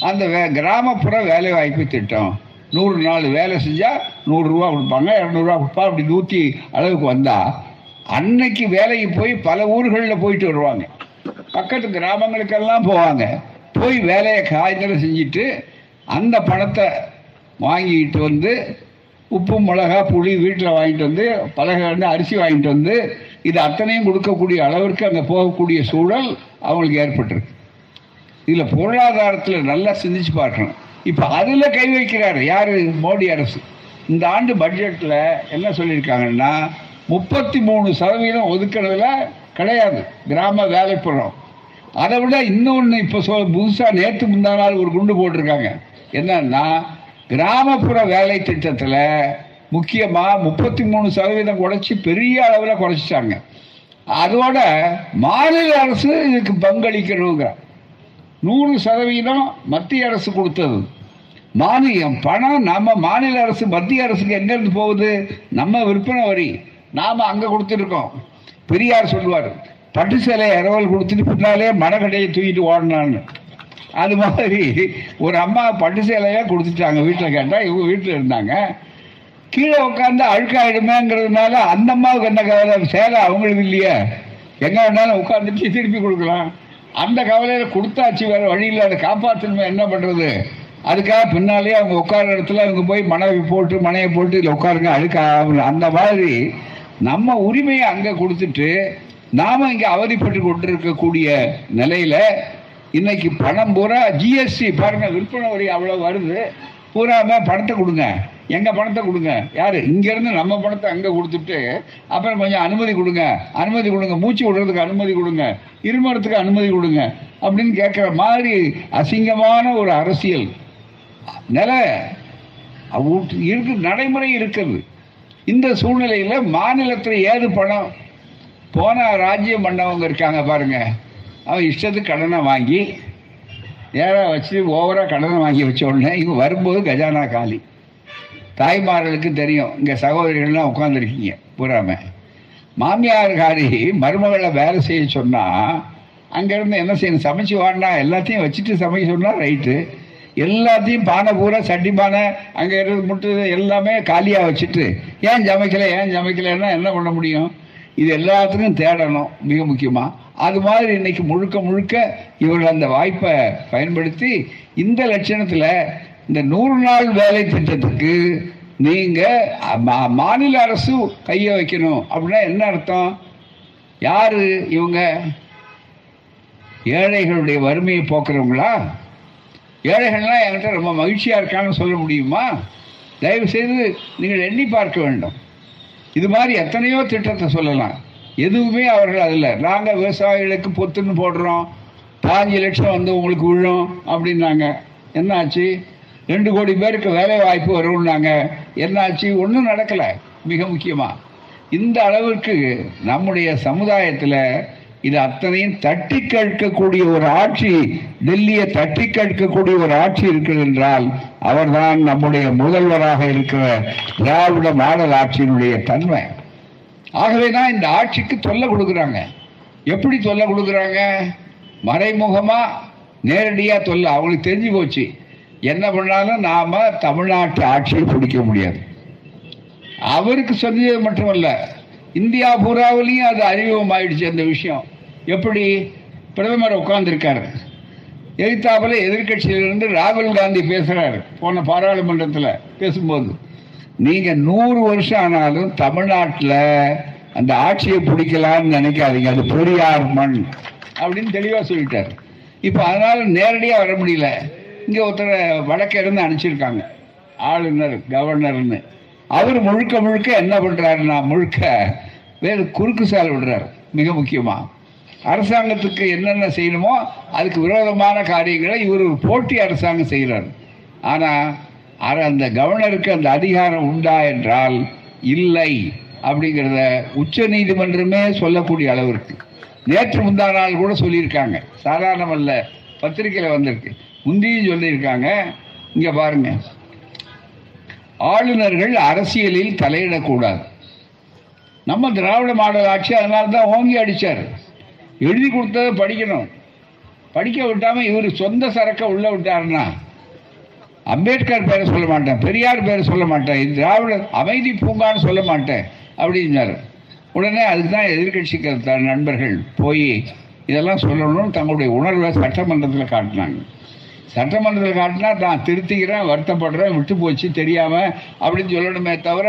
அந்த வே கிராமப்புற வேலைவாய்ப்பு திட்டம். நூறு நாள் வேலை செஞ்சால் நூறுரூவா கொடுப்பாங்க இரநூறுவா கொடுப்பா அப்படி நூற்றி அளவுக்கு வந்தால் அன்னைக்கு வேலைக்கு போய் பல ஊர்களில் போயிட்டு வருவாங்க. பக்கத்து கிராமங்களுக்கெல்லாம் போவாங்க. போய் வேலையை காய்ச்சல செஞ்சுட்டு அந்த பணத்தை வாங்கிட்டு வந்து உப்பு மிளகா புளி வீட்டில் வாங்கிட்டு வந்து பலகண்டு அரிசி வாங்கிட்டு வந்து இது அத்தனையும் கொடுக்கக்கூடிய அளவிற்கு அங்கே போகக்கூடிய சூழல் அவங்களுக்கு ஏற்பட்டிருக்கு. இதில் பொருளாதாரத்தில் நல்லா சிந்திச்சு பார்க்கணும். இப்போ அதில் கை வைக்கிறார் யார்? மோடி அரசு. இந்த ஆண்டு பட்ஜெட்டில் என்ன சொல்லியிருக்காங்கன்னா முப்பத்தி மூணு சதவீதம் ஒதுக்கிறதுல கிடையாது. கிராம வேலைப்புறம் அதை விட இன்னொன்று இப்போ சொல் புதுசாக நேற்று முந்தா நாள் ஒரு குண்டு போட்டிருக்காங்க. என்னன்னா கிராமப்புற வேலை திட்டத்தில் முக்கியமாக முப்பத்தி மூணு சதவீதம் குறைச்சி பெரிய அளவில் குறைச்சிட்டாங்க. அதோட மாநில அரசு இதுக்கு பங்களிக்கணுங்கிற. நூறு சதவீதம் மத்திய அரசு கொடுத்தது. மானியம் பணம் நம்ம மாநில அரசு மத்திய அரசுக்கு எங்கேருந்து போகுது? நம்ம விற்பனை வரி. நாம அங்க கொடுத்துருக்கோம். பெரியார் சொல்லுவார் பட்டு சேலை இரவல் கொடுத்துட்டு பின்னாலே மனக்கடையை தூக்கிட்டு ஓடினான்னு அது மாதிரி ஒரு அம்மா பட்டு சேலையாக கொடுத்துட்டாங்க வீட்டில் கேட்டால் இவங்க வீட்டில் இருந்தாங்க. கீழே உட்காந்து அழுக்காயிடுமேங்கிறதுனால அந்த அம்மாவுக்கு என்ன கவலை? சேலை அவங்களுக்கு இல்லையே. எங்கே வேணாலும் உட்காந்துட்டு திருப்பி கொடுக்கலாம். அந்த கவலையில் கொடுத்தாச்சு வேற வழி அதை காப்பாற்றணுமே என்ன பண்ணுறது அதுக்காக பின்னாலேயே அவங்க உட்கார இடத்துல அவங்க போய் மனைவி போட்டு மனையை போட்டு இதில் உட்காருங்க அழுக்க அந்த மாதிரி நம்ம உரிமையை அங்க கொடுத்துட்டு நாம இங்க அவதிப்பட்டு கொண்டிருக்கக்கூடிய நிலையில இன்னைக்கு பணம் பூரா ஜிஎஸ்டி பாருங்க விற்பனை வரி அவ்வளவு வருது. பூராம பணத்தை கொடுங்க. எங்க பணத்தை கொடுங்க? யாரு? இங்க இருந்து நம்ம பணத்தை அங்க கொடுத்துட்டு அப்புறம் கொஞ்சம் அனுமதி கொடுங்க. அனுமதி கொடுங்க. மூச்சு விடுறதுக்கு அனுமதி கொடுங்க. இருமரத்துக்கு அனுமதி கொடுங்க. அப்படின்னு கேட்குற மாதிரி அசிங்கமான ஒரு அரசியல். நில இருக்கு நடைமுறை இருக்கிறது. இந்த சூழ்நிலையில் மாநிலத்தில் ஏது பணம்? போன ராஜ்யம் பண்ணவங்க இருக்காங்க பாருங்க. அவன் இஷ்டத்துக்கு கடனை வாங்கி நேராக வச்சு ஓவராக கடனை வாங்கி வச்ச உடனே இவங்க வரும்போது கஜானா காலி. தாய்மார்களுக்கு தெரியும் இங்கே சகோதரிகள்லாம் உட்காந்துருக்கீங்க பூராம. மாமியார்காரி மருமகளை வேலை செய்ய சொன்னால் அங்கேருந்து என்ன செய்யணும்? சமைச்சு வாடினா எல்லாத்தையும் வச்சுட்டு சமைக்க சொன்னால் ரைட்டு. எல்லாத்தையும் பானை பூரா சட்டி பானை அங்கே இருக்கிறது முட்டு எல்லாமே காலியாக வச்சுட்டு ஏன் சமைக்கலை ஏன் சமைக்கலைன்னா என்ன பண்ண முடியும்? இது எல்லாத்துக்கும் தேடணும் மிக முக்கியமாக அது மாதிரி இன்னைக்கு முழுக்க முழுக்க இவர்கள் அந்த வாய்ப்பை பயன்படுத்தி இந்த லட்சணத்தில் இந்த நூறு நாள் வேலை திட்டத்துக்கு நீங்கள் மா- மாநில அரசு கையை வைக்கணும் அப்படின்னா என்ன அர்த்தம்? யாரு இவங்க? ஏழைகளுடைய வறுமையை போக்குறவங்களா? ஏழைகள்லாம் என்கிட்ட ரொம்ப மகிழ்ச்சியாக இருக்கான்னு சொல்ல முடியுமா? தயவு செய்து நீங்கள் எண்ணி பார்க்க வேண்டும். இது மாதிரி எத்தனையோ திட்டத்தை சொல்லலாம். எதுவுமே அவர்கள் அதில் நாங்கள் விவசாயிகளுக்கு பொத்துன்னு போடுறோம். பாஞ்சு லட்சம் வந்து உங்களுக்கு விழும் அப்படின்னாங்க. என்னாச்சு? ரெண்டு கோடி பேருக்கு வேலை வாய்ப்பு வரும்னாங்க. என்னாச்சு? ஒன்றும் நடக்கலை. மிக முக்கியமாக இந்த அளவிற்கு நம்முடைய சமுதாயத்தில் இது அத்தனையும் தட்டி கேட்கக்கூடிய ஒரு ஆட்சி டெல்லியை தட்டி கேட்கக்கூடிய ஒரு ஆட்சி இருக்கிறது என்றால் அவர்தான் நம்முடைய முதல்வராக இருக்கிற திராவிட மாடல் ஆட்சியினுடைய தன்மை. ஆகவே தான் இந்த ஆட்சிக்கு தொல்லை கொடுக்குறாங்க. எப்படி தொல்லை கொடுக்குறாங்க? மறைமுகமா நேரடியாக தொல்லை அவங்களுக்கு தெரிஞ்சு போச்சு. என்ன பண்ணாலும் நாம தமிழ்நாட்டு ஆட்சியை பிடிக்க முடியாது. அவருக்கு சொன்னது மட்டுமல்ல இந்தியா பூராவிலையும் அது அறிமுகமாயிடுச்சு அந்த விஷயம். எப்படி பிரதமர் உட்கார்ந்துருக்காரு? எதிர்த்தாப்பில் எதிர்கட்சியிலிருந்து ராகுல் காந்தி பேசுகிறார் போன பாராளுமன்றத்தில் பேசும்போது. நீங்கள் நூறு வருஷம் ஆனாலும் தமிழ்நாட்டில் அந்த ஆட்சியை பிடிக்கலான்னு நினைக்காதீங்க அது பெரியார் மண் அப்படின்னு தெளிவாக சொல்லிட்டாரு. இப்போ அதனால் நேரடியாக வர முடியல. இங்கே ஒருத்தரை வடக்கே இருந்து அனுப்பிச்சிருக்காங்க. ஆளுநர் கவர்னர்னு. அவர் முழுக்க முழுக்க என்ன பண்ணுறாருன்னா முழுக்க வேறு குறுக்கு சால் விடுறாரு மிக முக்கியமாக அரசாங்கத்துக்கு என்னென்ன செய்யணுமோ அதுக்கு விரோதமான காரியங்களை இவர் ஒரு போட்டி அரசாங்கம் செய்கிறார். ஆனால் அந்த கவர்னருக்கு அந்த அதிகாரம் உண்டா என்றால் இல்லை அப்படிங்கிறத உச்ச நீதிமன்றமே சொல்லக்கூடிய அளவிற்கு. நேற்று முந்தா நாள் கூட சொல்லியிருக்காங்க. சாதாரணமல்ல பத்திரிகையில் பத்திரிக்கையில் வந்திருக்கு. முந்தியும் சொல்லியிருக்காங்க. இங்கே பாருங்க. ஆளுநர்கள் அரசியலில் தலையிடக்கூடாது. நம்ம திராவிட மாடல் ஆட்சி அதனால தான் ஓங்கி அடிச்சார். எழுதி கொடுத்ததை படிக்கணும். படிக்க விட்டாம இவர் சொந்த சரக்கை உள்ள விட்டாருன்னா அம்பேத்கர் பேரை சொல்ல மாட்டேன் பெரியார் பேரை சொல்ல மாட்டேன் இது திராவிட அமைதி பூங்கான்னு சொல்ல மாட்டேன் அப்படின்னார். உடனே அதுக்கு தான் எதிர்கட்சிக்கு நண்பர்கள் போய் இதெல்லாம் சொல்லணும்னு தங்களுடைய உணர்வை சட்டமன்றத்தில் காட்டினாங்க. சட்டமன்றத்தில் காட்டினா தான் திருத்திக்கிறேன் வருத்தப்படுறேன் விட்டு போச்சு தெரியாம அப்படின்னு சொல்லணுமே தவிர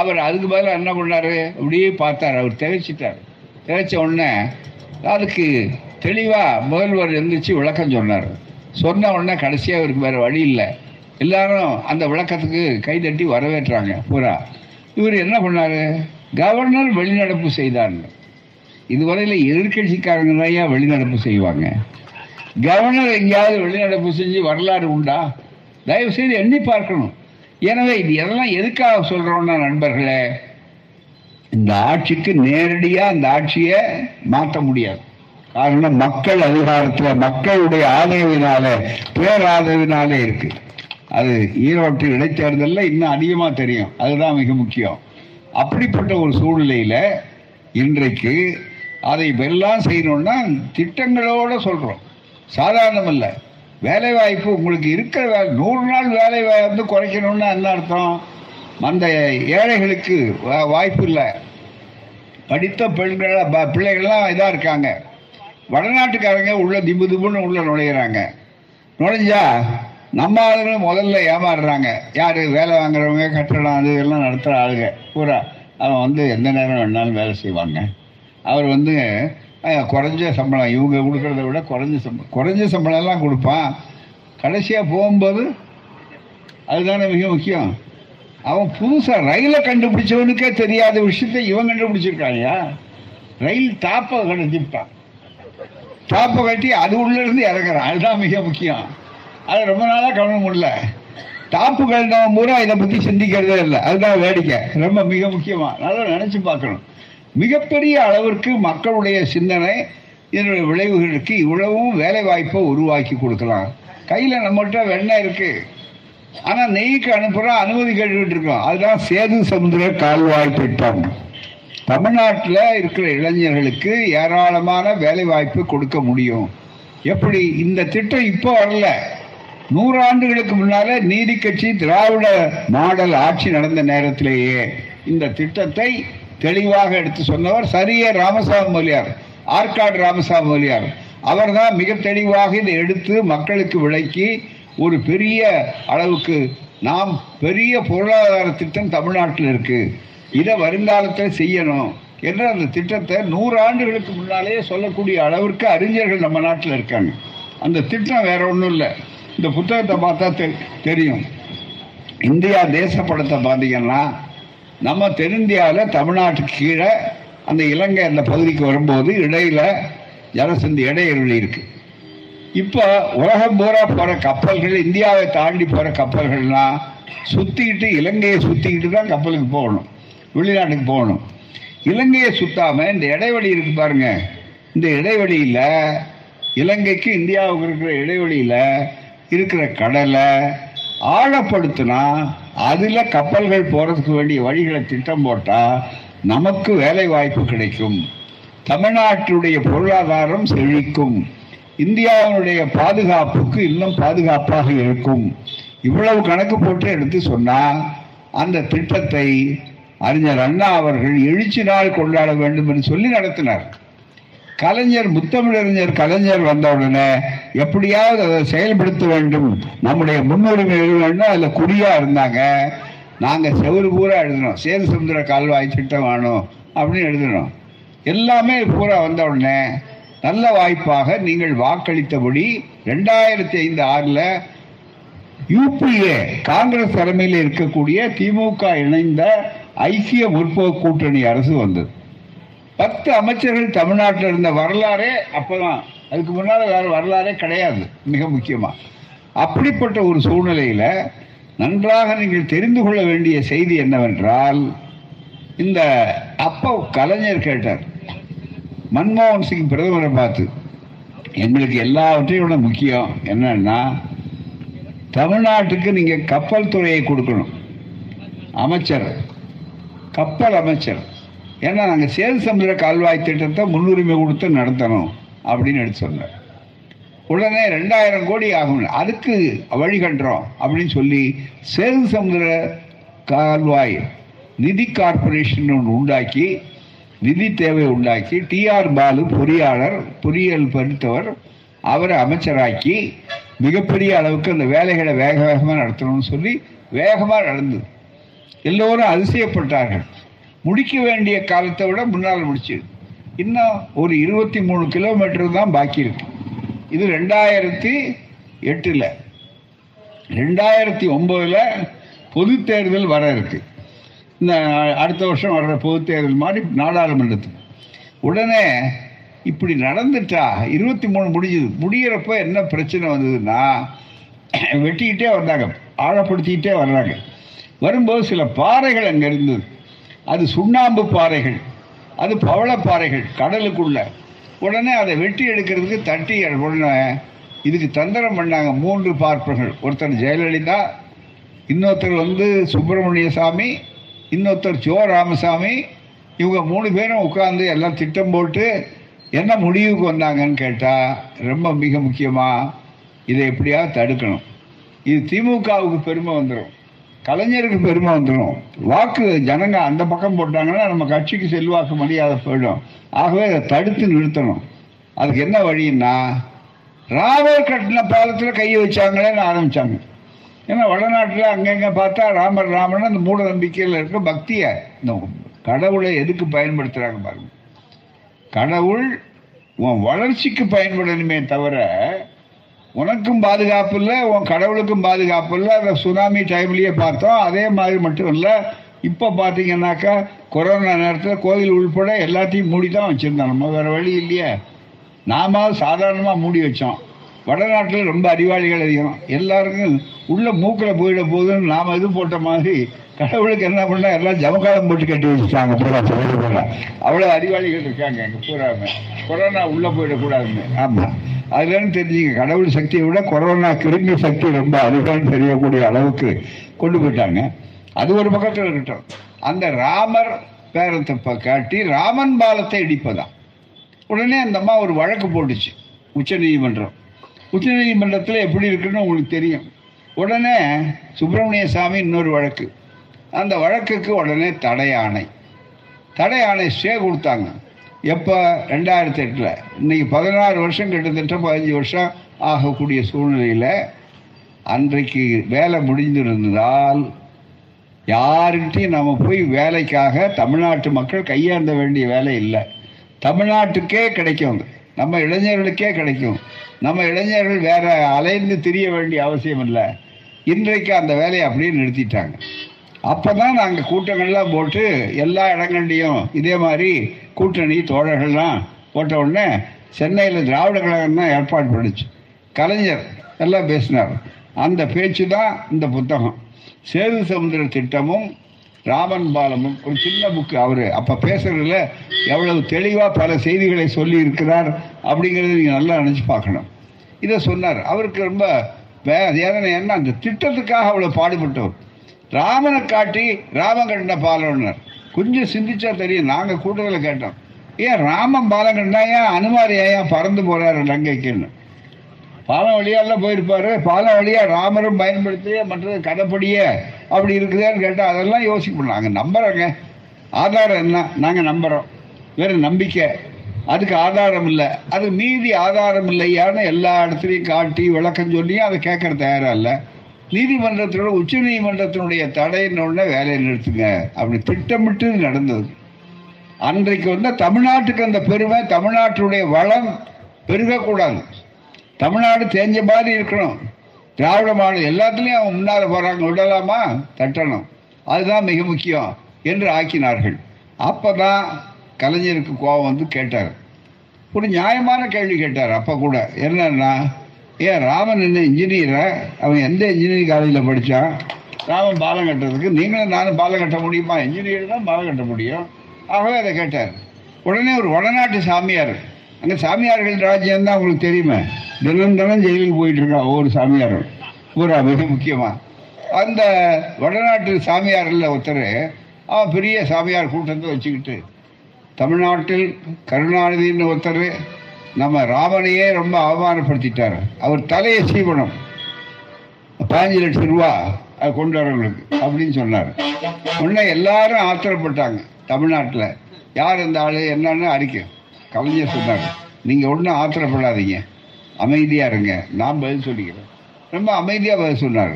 அவர் அதுக்கு பதிலாக என்ன பண்ணார்? அப்படியே பார்த்தார் அவர் திகைச்சிட்டார். திகைச்ச உடனே அதுக்கு தெளிவாக முதல்வர் எழுந்திரிச்சு விளக்கம் சொன்னார். சொன்ன உடனே கடைசியாக அவருக்கு வேற வழி இல்லை. எல்லாரும் அந்த விளக்கத்துக்கு கைதட்டி வரவேற்றாங்க. பூரா. இவர் என்ன பண்ணாரு? கவர்னர் வெளிநடப்பு செய்தார். இதுவரையில் எதிர்கட்சிக்காரங்க தான் ஏன் வெளிநடப்பு செய்வாங்க. கவர்னர் எங்கேயாவது வெளிநடப்பு செஞ்சு வரலாறு உண்டா? தயவு செய்து எண்ணி பார்க்கணும். எனவே இது எதெல்லாம் எதுக்காக சொல்கிறோன்னா நண்பர்களே இந்த ஆட்சிக்கு நேரடியா அந்த ஆட்சியை மாற்ற முடியாது. காரணம் மக்கள் அதிகாரத்துல மக்களுடைய ஆதரவினால பேராதரவினாலே இருக்கு. அது ஈரோட்டு இடைத்தேர்தலில் இன்னும் அதிகமா தெரியும். அதுதான் மிக முக்கியம். அப்படிப்பட்ட ஒரு சூழ்நிலையில இன்றைக்கு அதை எல்லாம் செய்யணும்னா திட்டங்களோட சொல்றோம். சாதாரணம் வேலைவாய்ப்பு உங்களுக்கு இருக்கிற வேலை நூறு நாள் வேலை வந்து குறைக்கணும்னா என்ன அர்த்தம்? அந்த ஏழைகளுக்கு வாய்ப்பு இல்லை படித்த பெண்கள் ப- பிள்ளைகள்லாம் இதாக இருக்காங்க. வடநாட்டுக்காரங்க உள்ள திபு திபுன்னு உள்ள நுழையிறாங்க. நுழைஞ்சா நம்ம ஆளுங்க முதல்ல ஏமாறுறாங்க. யார்? வேலை வாங்குறவங்க கட்டடம் அது எல்லாம் நடத்துகிற ஆளுங்க. பூரா அவன் வந்து எந்த நேரம் வேணாலும் வேலை செய்வாங்க. அவர் வந்து குறைஞ்ச சம்பளம். இவங்க கொடுக்குறத விட குறைஞ்ச சம்பளம். குறைஞ்ச சம்பளம்லாம் கொடுப்பான். கடைசியாக போகும்போது அதுதானே மிக முக்கியம். அவன் புதுசா ரயிலை கண்டுபிடிச்சவனுக்கே தெரியாத விஷயத்தை இவன் கண்டுபிடிச்சிருக்காயா ரயில் டாப்பை கண்டுபிடிப்பான் டாப்பை கட்டி அது உள்ள இருந்து இறங்குறான். அதுதான் மிக முக்கியம். அது ரொம்ப நாளா கவனம் முடியல. டாப்பு கண்டவன் பூரா இதை பத்தி சிந்திக்கிறதே இல்லை. அதுதான் வேடிக்கை. ரொம்ப மிக முக்கியமா. நல்லா நினைச்சு பார்க்கணும். மிகப்பெரிய அளவிற்கு மக்களுடைய சிந்தனை இதனுடைய விளைவுகளுக்கு இவ்வளவும் வேலை வாய்ப்பை உருவாக்கி கொடுக்கலாம். கையில நம்மகிட்ட வெண்ணெய் இருக்கு. ஆனா நெய்க்கு அனுப்புற அனுமதி கேட்டுக்கிட்டு இருக்கோம் அதுதான் சேது சமுதிர கால்வாய் திட்டம். தமிழ்நாட்டில் இருக்கிற இளைஞர்களுக்கு ஏராளமான வேலை வாய்ப்பு கொடுக்க முடியும். எப்படி? இந்த திட்டம் இப்போ வரல. நூறாண்டுகளுக்கு முன்னால முன்னாலே நீதி கட்சி திராவிட மாடல் ஆட்சி நடந்த நேரத்திலேயே இந்த திட்டத்தை தெளிவாக எடுத்து சொன்னவர் சரியே ராமசாமி மொழியார் ஆற்காடு ராமசாமி மொழியார். அவர்தான் மிக தெளிவாக இதை எடுத்து மக்களுக்கு விளக்கி ஒரு பெரிய அளவுக்கு நாம் பெரிய பொருளாதார திட்டம் தமிழ்நாட்டில் இருக்கு. இதை வருங்காலத்தில் செய்யணும் என்ற அந்த திட்டத்தை நூறு ஆண்டுகளுக்கு முன்னாலேயே சொல்லக்கூடிய அளவிற்கு அறிஞர்கள் நம்ம நாட்டில் இருக்காங்க. அந்த திட்டம் வேற ஒன்றும் இல்லை. இந்த புத்தகத்தை பார்த்தா தெ- தெரியும். இந்தியா தேச படத்தை பார்த்தீங்கன்னா நம்ம தென்னிந்தியாவில் தமிழ்நாட்டுக்கு கீழே அந்த இலங்கை அந்த பகுதிக்கு வரும்போது இடையில ஜலசந்தி இடையிறுதி இருக்குது இப்போ உலகம் பூரா போகிற கப்பல்கள் இந்தியாவை தாண்டி போகிற கப்பல்கள்லாம் சுற்றிக்கிட்டு இலங்கையை சுற்றிக்கிட்டு தான் கப்பலுக்கு போகணும் வெளிநாட்டுக்கு போகணும். இலங்கையை சுத்தாம இந்த இடைவெளி இருக்கு பாருங்க. இந்த இடைவெளியில இலங்கைக்கு இந்தியாவுக்கு இருக்கிற இடைவெளியில இருக்கிற கடலை ஆழப்படுத்தினா அதில் கப்பல்கள் போகிறதுக்கு வேண்டிய வழிகளை திட்டம் போட்டால் நமக்கு வேலை வாய்ப்பு கிடைக்கும். தமிழ்நாட்டுடைய பொருளாதாரம் செழிக்கும். இந்தியாவினுடைய பாதுகாப்புக்கு இன்னும் பாதுகாப்பாக இருக்கும். இவ்வளவு கணக்கு போட்டு எடுத்து சொன்னால் அந்த திட்டத்தை அறிஞர் அண்ணா அவர்கள் எழுச்சி நாள் கொண்டாட வேண்டும் என்று சொல்லி நடத்தினார். கலைஞர் முத்தமிழறிஞர் கலைஞர் வந்தவுடனே எப்படியாவது அதை செயல்படுத்த வேண்டும். நம்முடைய முன்னுரிமை எழுத வேண்டும் அதில் குறியாக இருந்தாங்க. நாங்கள் செவரு பூரா எழுதினோம் சேது சுந்தர கால்வாய் திட்டம் வேணும் அப்படின்னு எழுதினோம் எல்லாமே பூரா வந்த உடனே நல்ல வாய்ப்பாக நீங்கள் வாக்களித்தபடி ரெண்டாயிரத்தி ஐந்து ஆறுல யூபிஏ காங்கிரஸ் தலைமையில் இருக்கக்கூடிய திமுக இணைந்த ஐக்கிய முற்போக்கு கூட்டணி அரசு வந்தது. பத்து அமைச்சர்கள் தமிழ்நாட்டில் இருந்த வரலாறே அப்பதான். அதுக்கு முன்னால் வேற வரலாறே கிடையாது மிக முக்கியமாக அப்படிப்பட்ட ஒரு சூழ்நிலையில் நன்றாக நீங்கள் தெரிந்து கொள்ள வேண்டிய செய்தி என்னவென்றால் இந்த அப்போ கலைஞர் கேட்டார் மன்மோகன் சிங் பிரதமரை பார்த்து எங்களுக்கு எல்லாவற்றையும் விட முக்கியம் என்னன்னா தமிழ்நாட்டுக்கு நீங்கள் கப்பல் துறையை கொடுக்கணும். அமைச்சர் கப்பல் அமைச்சர். ஏன்னா நாங்கள் சேது சமுதிர கால்வாய் திட்டத்தை முன்னுரிமை கொடுத்து நடத்தணும் அப்படின்னு எடுத்து சொன்னார். உடனே ரெண்டாயிரம் கோடி ஆகும் அதுக்கு வழி கண்டுறோம் அப்படின்னு சொல்லி சேது சமுதிர கால்வாய் நிதி கார்பரேஷன் ஒன்று உண்டாக்கி நிதி தேவை உண்டாக்கி டிஆர் பாலு பொறியாளர் பொறியியல் படித்தவர் அவரை அமைச்சராக்கி மிகப்பெரிய அளவுக்கு அந்த வேலைகளை வேக வேகமாக நடத்தணும்னு சொல்லி வேகமாக நடந்தது எல்லோரும் அதிசயப்பட்டார்கள். முடிக்க வேண்டிய காலத்தை விட முன்னால் முடிச்சு. இன்னும் ஒரு இருபத்தி மூணு கிலோமீட்டர் தான் பாக்கி இருக்கு. இது ரெண்டாயிரத்தி எட்டில். ரெண்டாயிரத்தி ஒம்பதில் பொது தேர்தல் வர இருக்குது இந்த அடுத்த வருஷம் வர்ற பொது தேர்தல் மாதிரி நாடாளுமன்றத்துக்கு. உடனே இப்படி நடந்துட்டா இருபத்தி மூணு முடிஞ்சது. முடிகிறப்ப என்ன பிரச்சனை வந்ததுன்னா வெட்டிக்கிட்டே வந்தாங்க. ஆழப்படுத்திக்கிட்டே வர்றாங்க. வரும்போது சில பாறைகள் அங்கே இருந்தது. அது சுண்ணாம்பு பாறைகள். அது பவளப்பாறைகள் கடலுக்குள்ள. உடனே அதை வெட்டி எடுக்கிறதுக்கு தட்டி உடனே இதுக்கு தந்திரம் பண்ணாங்க. மூன்று பார்ப்பர்கள். ஒருத்தர் ஜெயலலிதா இன்னொருத்தர் வந்து சுப்பிரமணிய சாமி இன்னொருத்தர் சிவ ராமசாமி இவங்க மூணு பேரும் உட்காந்து எல்லாம் திட்டம் போட்டு என்ன முடிவுக்கு வந்தாங்கன்னு கேட்டால் ரொம்ப மிக முக்கியமாக இதை எப்படியாவது தடுக்கணும். இது திமுகவுக்கு பெருமை வந்துடும் கலைஞருக்கு பெருமை வந்துடும் வாக்கு ஜனங்க அந்த பக்கம் போட்டாங்கன்னா நம்ம கட்சிக்கு செல்வாக்கு மரியாதை போயிடும். ஆகவே அதை தடுத்து நிறுத்தணும். அதுக்கு என்ன வழின்னா ராமர் கட்டின பாலத்தில் கையை வச்சாங்களேன்னு ஆரம்பித்தாங்க ஏன்னா வடநாட்டில் அங்கங்கே பார்த்தா ராமர் ராமன் அந்த மூட நம்பிக்கையில் இருக்க பக்தியை இந்த கடவுளை எதுக்கு பயன்படுத்துகிறாங்க பாருங்க. கடவுள் உன் வளர்ச்சிக்கு பயன்படணுமே தவிர உனக்கும் பாதுகாப்பு இல்லை உன் கடவுளுக்கும் பாதுகாப்பு இல்லை அந்த சுனாமி டைம்லேயே பார்த்தோம் அதே மாதிரி மட்டும் இல்லை. இப்போ பார்த்தீங்கன்னாக்கா கொரோனா நேரத்தில் கோயில் உள்பட எல்லாத்தையும் மூடி தான் வச்சுருந்தோம் நம்ம வேறு வழி இல்லையே. நாம சாதாரணமாக மூடி வச்சோம். வடநாட்டில் ரொம்ப அறிவாளிகள் அதிகம். எல்லாருக்கும் உள்ள மூக்கில் போயிட போகுதுன்னு நாம் இது போட்ட மாதிரி கடவுளுக்கு என்ன பண்ணா எல்லாம் ஜமக்காலம் போட்டு கட்டி வச்சுட்டாங்க. பூரா பூரா அவ்வளோ அறிவாளிகள் இருக்காங்க அங்கே பூராமே. கொரோனா உள்ளே போயிடக்கூடாதுன்னு. ஆமாம் அதுலன்னு தெரிஞ்சுங்க கடவுள் சக்தியை விட கொரோனா கிருமி சக்தி ரொம்ப அதிகம்னு தெரியக்கூடிய அளவுக்கு கொண்டு போயிட்டாங்க. அது ஒரு பக்கத்தில் இருக்கட்டும். அந்த ராமர் பேரத்தை இப்போ காட்டி ராமன் பாலத்தை இடிப்பதான் உடனே அந்த அம்மா ஒரு வழக்கு போட்டுச்சு. உச்சநீதிமன்றம் உச்சநீதிமன்றத்தில் எப்படி இருக்குன்னு உங்களுக்கு தெரியும். உடனே சுப்பிரமணிய சாமி இன்னொரு வழக்கு. அந்த வழக்குக்கு உடனே தடை ஆணை தடை ஆணை ஸ்டே கொடுத்தாங்க. எப்போ? ரெண்டாயிரத்தி எட்டில் இன்னைக்கு பதினாறு வருஷம் கிட்டத்தட்ட பதினஞ்சு வருஷம் ஆகக்கூடிய சூழ்நிலையில் அன்றைக்கு வேலை முடிஞ்சிருந்தால் யாருக்கிட்டையும் நம்ம போய் வேலைக்காக தமிழ்நாட்டு மக்கள் கையாண்ட வேண்டிய வேலை இல்லை. தமிழ்நாட்டுக்கே கிடைக்கும் அது. நம்ம இளைஞர்களுக்கே கிடைக்கும். நம்ம இளைஞர்கள் வேற அலைந்து திரிய வேண்டிய அவசியம் இல்லை இன்றைக்கு அந்த வேலையை அப்படியே நிறுத்திட்டாங்க. அப்பதான் நாங்கள் கூட்டங்கள்லாம் போட்டு எல்லா இடங்கள்லையும் இதே மாதிரி கூட்டணி தோழர்கள்லாம் போட்ட உடனே சென்னையில் திராவிட கழகம் தான் ஏற்பாடு பண்ணுச்சு. கலைஞர் எல்லாம் பேசினார். அந்த பேச்சு தான் இந்த புத்தகம். சேது சமுதிர திட்டமும் ராமன் பாலமும் ஒரு சின்ன புக்கு அவர். அப்போ பேசுறதுல எவ்வளவு தெளிவாக பல செய்திகளை சொல்லி இருக்கிறார் அப்படிங்கிறத நீங்கள் நல்லா நினச்சி பார்க்கணும். இதை சொன்னார். அவருக்கு ரொம்ப வே- வேதனை என்ன அந்த திட்டத்துக்காக அவ்வளோ பாடுபட்டவர். ராமனை காட்டி ராமன் கட்டின பாலம்னார். கொஞ்சம் சிந்திச்சா தெரியும். நாங்கள் கூட்டத்தில் கேட்டோம். ஏன் ராமன் பாலகண்டா ஏன் அனுமார் ஏன் பறந்து போறாரு லங்கைக்குன்னு? பாலம் வழியாலாம் போயிருப்பாரு. பாலம் வழியா ராமரும் பயன்படுத்தி மற்றது கதைப்படியே அப்படி இருக்குதான்னு கேட்டால் அதெல்லாம் யோசிப்போம் நாங்கள் நம்புறோங்க. ஆதாரம் என்ன? நாங்கள் நம்புகிறோம் வேற நம்பிக்கை. அதுக்கு ஆதாரம் இல்லை. அது மீதி ஆதாரம் இல்லையான்னு எல்லா இடத்துலையும் காட்டி விளக்கம் சொல்லியும் அதை கேட்கற தயாராக இல்லை. நீதிமன்றத்தோட உச்ச நீதிமன்றத்தினுடைய தடையினோடனே வேலையை நிறுத்துங்க. அப்படி திட்டமிட்டு நடந்தது. அன்றைக்கு வந்து தமிழ்நாட்டுக்கு அந்த பெருமை தமிழ்நாட்டுடைய வளம் பெருகக்கூடாது. தமிழ்நாடு தேஞ்ச மாதிரி இருக்கணும். திராவிட மாடல் எல்லாத்துலேயும் அவங்க முன்னால் போகிறாங்க விடலாமா? தட்டணும். அதுதான் மிக முக்கியம் என்று ஆக்கினார்கள். அப்போ தான் கலைஞருக்கு கோபம் வந்து கேட்டார். ஒரு நியாயமான கேள்வி கேட்டார். அப்போ கூட என்னன்னா ஏன் ராமன் என்ன இன்ஜினியரை அவன் எந்த இன்ஜினியரிங் காலேஜில் படித்தான் ராமன் பாலம் கட்டுறதுக்கு நீங்களும் நானும் பாலம் கட்ட முடியுமா? இன்ஜினியர் தான் பாலம் கட்ட முடியும். ஆகவே அதை கேட்டார். உடனே ஒரு வடநாட்டு சாமியார் அங்கே சாமியார்கள் ராஜ்யம் தான் உங்களுக்கு தெரியுமே. தினம் தினம் ஜெயிலுக்கு போயிட்டு இருக்கா ஒவ்வொரு சாமியாரும். பூரா மிக முக்கியமாக அந்த வடநாட்டு சாமியாரில் ஒருத்தர் அவன் பெரிய சாமியார் கூட்டத்தை வச்சுக்கிட்டு தமிழ்நாட்டில் கருணாநிதினு ஒருத்தர் நம்ம ராமனையே ரொம்ப அவமானப்படுத்திட்டார். அவர் தலையை சீவனம் பதினஞ்சு லட்சம் ரூபா அது கொண்டு வரவங்களுக்கு அப்படின்னு சொன்னார். உடனே எல்லாரும் ஆத்திரப்பட்டாங்க தமிழ்நாட்டில். யார் இந்த ஆள் என்னன்னு அறிக்கை கலைஞர் சொன்னார் நீங்கள் ஒன்றும் ஆத்திரப்படாதீங்க. அமைதியாக இருங்க. நான் பதில் சொல்லிக்கிறேன். ரொம்ப அமைதியாக பதில் சொன்னார்.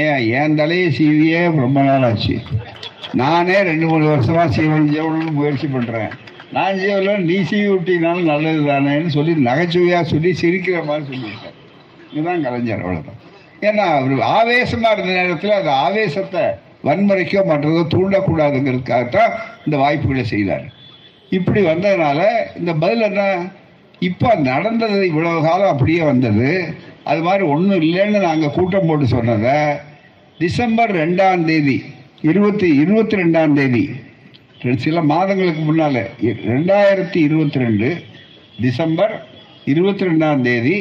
ஏன் என் தலையை சீவியே ரொம்ப நாள் ஆச்சு நானே ரெண்டு மூணு வருஷமா சீவன் ஜெவலன்னு முயற்சி பண்ணுறேன் நான் ஜீவன நீ சீவி விட்டீங்கனாலும் நல்லது தானேன்னு சொல்லி நகைச்சுவையாக சொல்லி சிரிக்கிற மாதிரி சொல்லியிருக்கேன் இதுதான் கலைஞர் அவ்வளோதான் ஏன்னா அவர் ஆவேசமாக இருந்த நேரத்தில் அந்த ஆவேசத்தை வன்முறைக்கோ மற்றதோ தூண்டக்கூடாதுங்கிறதுக்காகத்தான் இந்த வாய்ப்புகளை செய்தார். இப்படி வந்ததுனால இந்த பதில் என்ன? இப்போ நடந்தது இவ்வளவு காலம் அப்படியே வந்தது. அது மாதிரி ஒன்றும் இல்லைன்னு நாங்கள் கூட்டம் போட்டு சொன்னதை டிசம்பர் ரெண்டாம் தேதி இருபத்தி இருபத்தி ரெண்டாம் தேதி சில மாதங்களுக்கு முன்னால் ரெண்டாயிரத்தி இருபத்தி ரெண்டு டிசம்பர் இருபத்தி ரெண்டாம் தேதி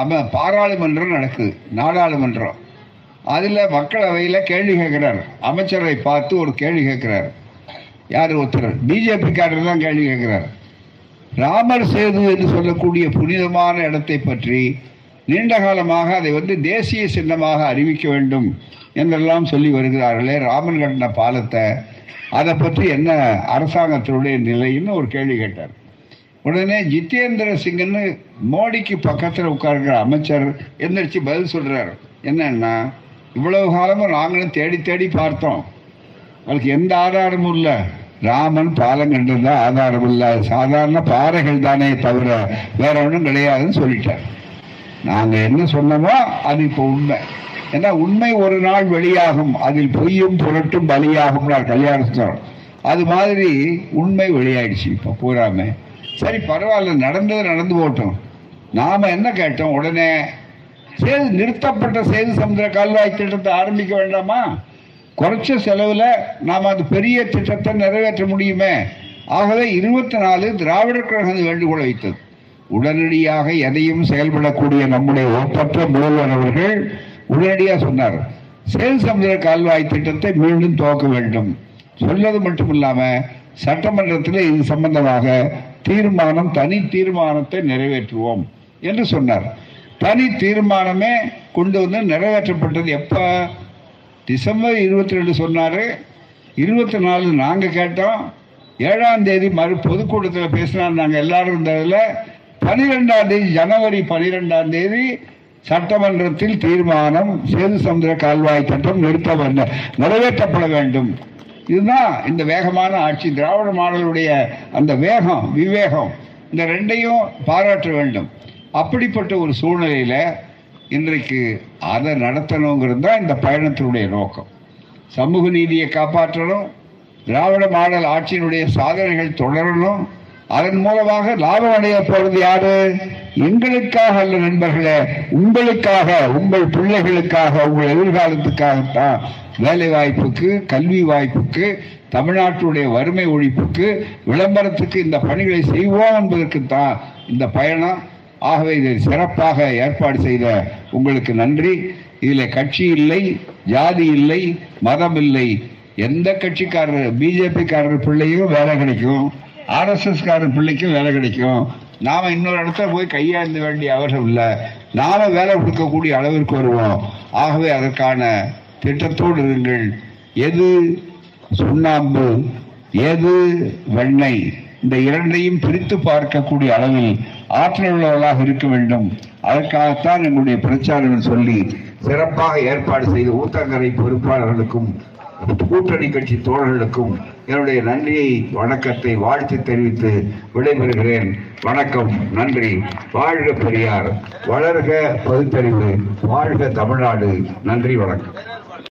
அவன் பாராளுமன்றம் நடக்குது நாடாளுமன்றம். அதில் மக்களவையில் கேள்வி கேட்குறாரு. அமைச்சரை பார்த்து ஒரு கேள்வி கேட்குறாரு. யார் ஒருத்தர்? பிஜேபி காரர் தான் கேள்வி கேட்குறாரு. ராமர் சேது என்று சொல்லக்கூடிய புனிதமான இடத்தை பற்றி நீண்ட காலமாக அதை வந்து தேசிய சின்னமாக அறிவிக்க வேண்டும் என்றெல்லாம் சொல்லி வருகிறார்களே. ராமன் கட்டின பாலத்தை அதை பற்றி என்ன அரசாங்கத்தினுடைய நிலைன்னு ஒரு கேள்வி கேட்டார். உடனே ஜிதேந்திர சிங்னு மோடிக்கு பக்கத்தில் உட்கார்கிற அமைச்சர் எந்திரிச்சு பதில் சொல்கிறார் என்னன்னா இவ்வளவு காலமும் நாங்களும் தேடி தேடி பார்த்தோம். அதுக்கு எந்த ஆதாரமும் இல்லை. ராமன் பாலம் என்றதான் ஆதாரம் இல்லை. சாதாரண பாறைகள் தானே தவிர வேற ஒன்றும் கிடையாதுன்னு சொல்லிட்டார். நாங்க என்ன சொன்னோமோ அது இப்போ உண்மை. ஏன்னா உண்மை ஒரு நாள் வெளியாகும். அதில் பொய்யும் புரட்டும் பலியாகும் கல்யாணம் அது மாதிரி உண்மை வெளியாயிடுச்சு இப்போ பூராம. சரி பரவாயில்ல நடந்தது நடந்து போட்டோம். நாம என்ன கேட்டோம்? உடனே சேது நிறுத்தப்பட்ட சேது சமுதிர கால்வாய் திட்டத்தை ஆரம்பிக்க வேண்டாமா? குறைச்ச செலவில் நாம் அது பெரிய திட்டத்தை நிறைவேற்ற முடியுமே? ஆகவே இருபத்தி நாலு திராவிடர் கழகம் வேண்டுகோளை வைத்தது. உடனடியாக எதையும் செயல்படக்கூடிய நம்முடைய ஒப்பற்ற முதல்வர் அவர்கள் உடனடியாக சொன்னார். சேல் சமுதிர கால்வாய் திட்டத்தை மீண்டும் துவக்க வேண்டும். சொன்னது மட்டும் இல்லாமல் சட்டமன்றத்தில் இது சம்பந்தமாக தீர்மானம் தனி தீர்மானத்தை நிறைவேற்றுவோம் என்று சொன்னார். தனி தீர்மானமே கொண்டு வந்து நிறைவேற்றப்பட்டது எப்போ? டிசம்பர் இருபத்தி ரெண்டு சொன்னாரு. இருபத்தி நாலு நாங்கள் கேட்டோம். ஏழாம் தேதி மறு பொதுக்கூட்டத்தில் பேசினார் நாங்கள் எல்லாரும் இருந்ததில் பனிரெண்டாம் தேதி ஜனவரி பனிரெண்டாம் தேதி சட்டமன்றத்தில் தீர்மானம் சேது சமுதிர கால்வாய் சட்டம் நிறுத்த நிறைவேற்றப்பட வேண்டும். இதுதான் இந்த வேகமான ஆட்சி. திராவிட மாடலுடைய அந்த வேகம் விவேகம் இந்த ரெண்டையும் பாராட்ட வேண்டும். அப்படிப்பட்ட ஒரு சூழ்நிலையில் இன்றைக்கு அதை நடத்தணுங்கிறது தான் இந்த பயணத்தினுடைய நோக்கம். சமூக நீதியை காப்பாற்றணும் திராவிட மாடல் ஆட்சியினுடைய சாதனைகள் தொடரணும். அதன் மூலமாக லாபம் அடைய போறது யாரு? எங்களுக்காக அல்ல நண்பர்களே உங்களுக்காக உங்கள் பிள்ளைகளுக்காக உங்கள் எதிர்காலத்துக்காகத்தான் வேலை வாய்ப்புக்கு கல்வி வாய்ப்புக்கு தமிழ்நாட்டுடைய வறுமை ஒழிப்புக்கு விளம்பரத்துக்கு இந்த பணிகளை செய்வோம் என்பதற்கு தான் இந்த பயணம். ஆகவே இதை சிறப்பாக ஏற்பாடு செய்த உங்களுக்கு நன்றி. இதில் கட்சி இல்லை ஜாதி இல்லை மதம் இல்லை. எந்த கட்சிக்காரர் பிஜேபிக்காரர் பிள்ளையும் வேலை கிடைக்கும். ஆர்எஸ்எஸ்காரர் பிள்ளைக்கும் வேலை கிடைக்கும். நாம இன்னொரு இடத்துல போய் கையாந்த வேண்டிய அவசியம் இல்லை. நாம வேலை கொடுக்கக்கூடிய அளவிற்கு வருவோம். ஆகவே அதற்கான திட்டத்தோடு இருங்கள். எது சுண்ணாம்பு எது வெண்ணெய் இந்த இரண்டையும் பிரித்து பார்க்கக்கூடிய அளவில் ஆற்றல் உள்ளவர்களாக இருக்க வேண்டும். அதற்காகத்தான் எங்களுடைய பிரச்சாரங்கள் சொல்லி சிறப்பாக ஏற்பாடு செய்த ஊத்தங்கரை பொறுப்பாளர்களுக்கும் கூட்டணி கட்சி தோழர்களுக்கும் என்னுடைய நன்றியை வணக்கத்தை வாழ்த்து தெரிவித்து விடைபெறுகிறேன். வணக்கம் நன்றி. வாழ்க பெரியார். வளர்க பகுத்தறிவு. வாழ்க தமிழ்நாடு. நன்றி வணக்கம்.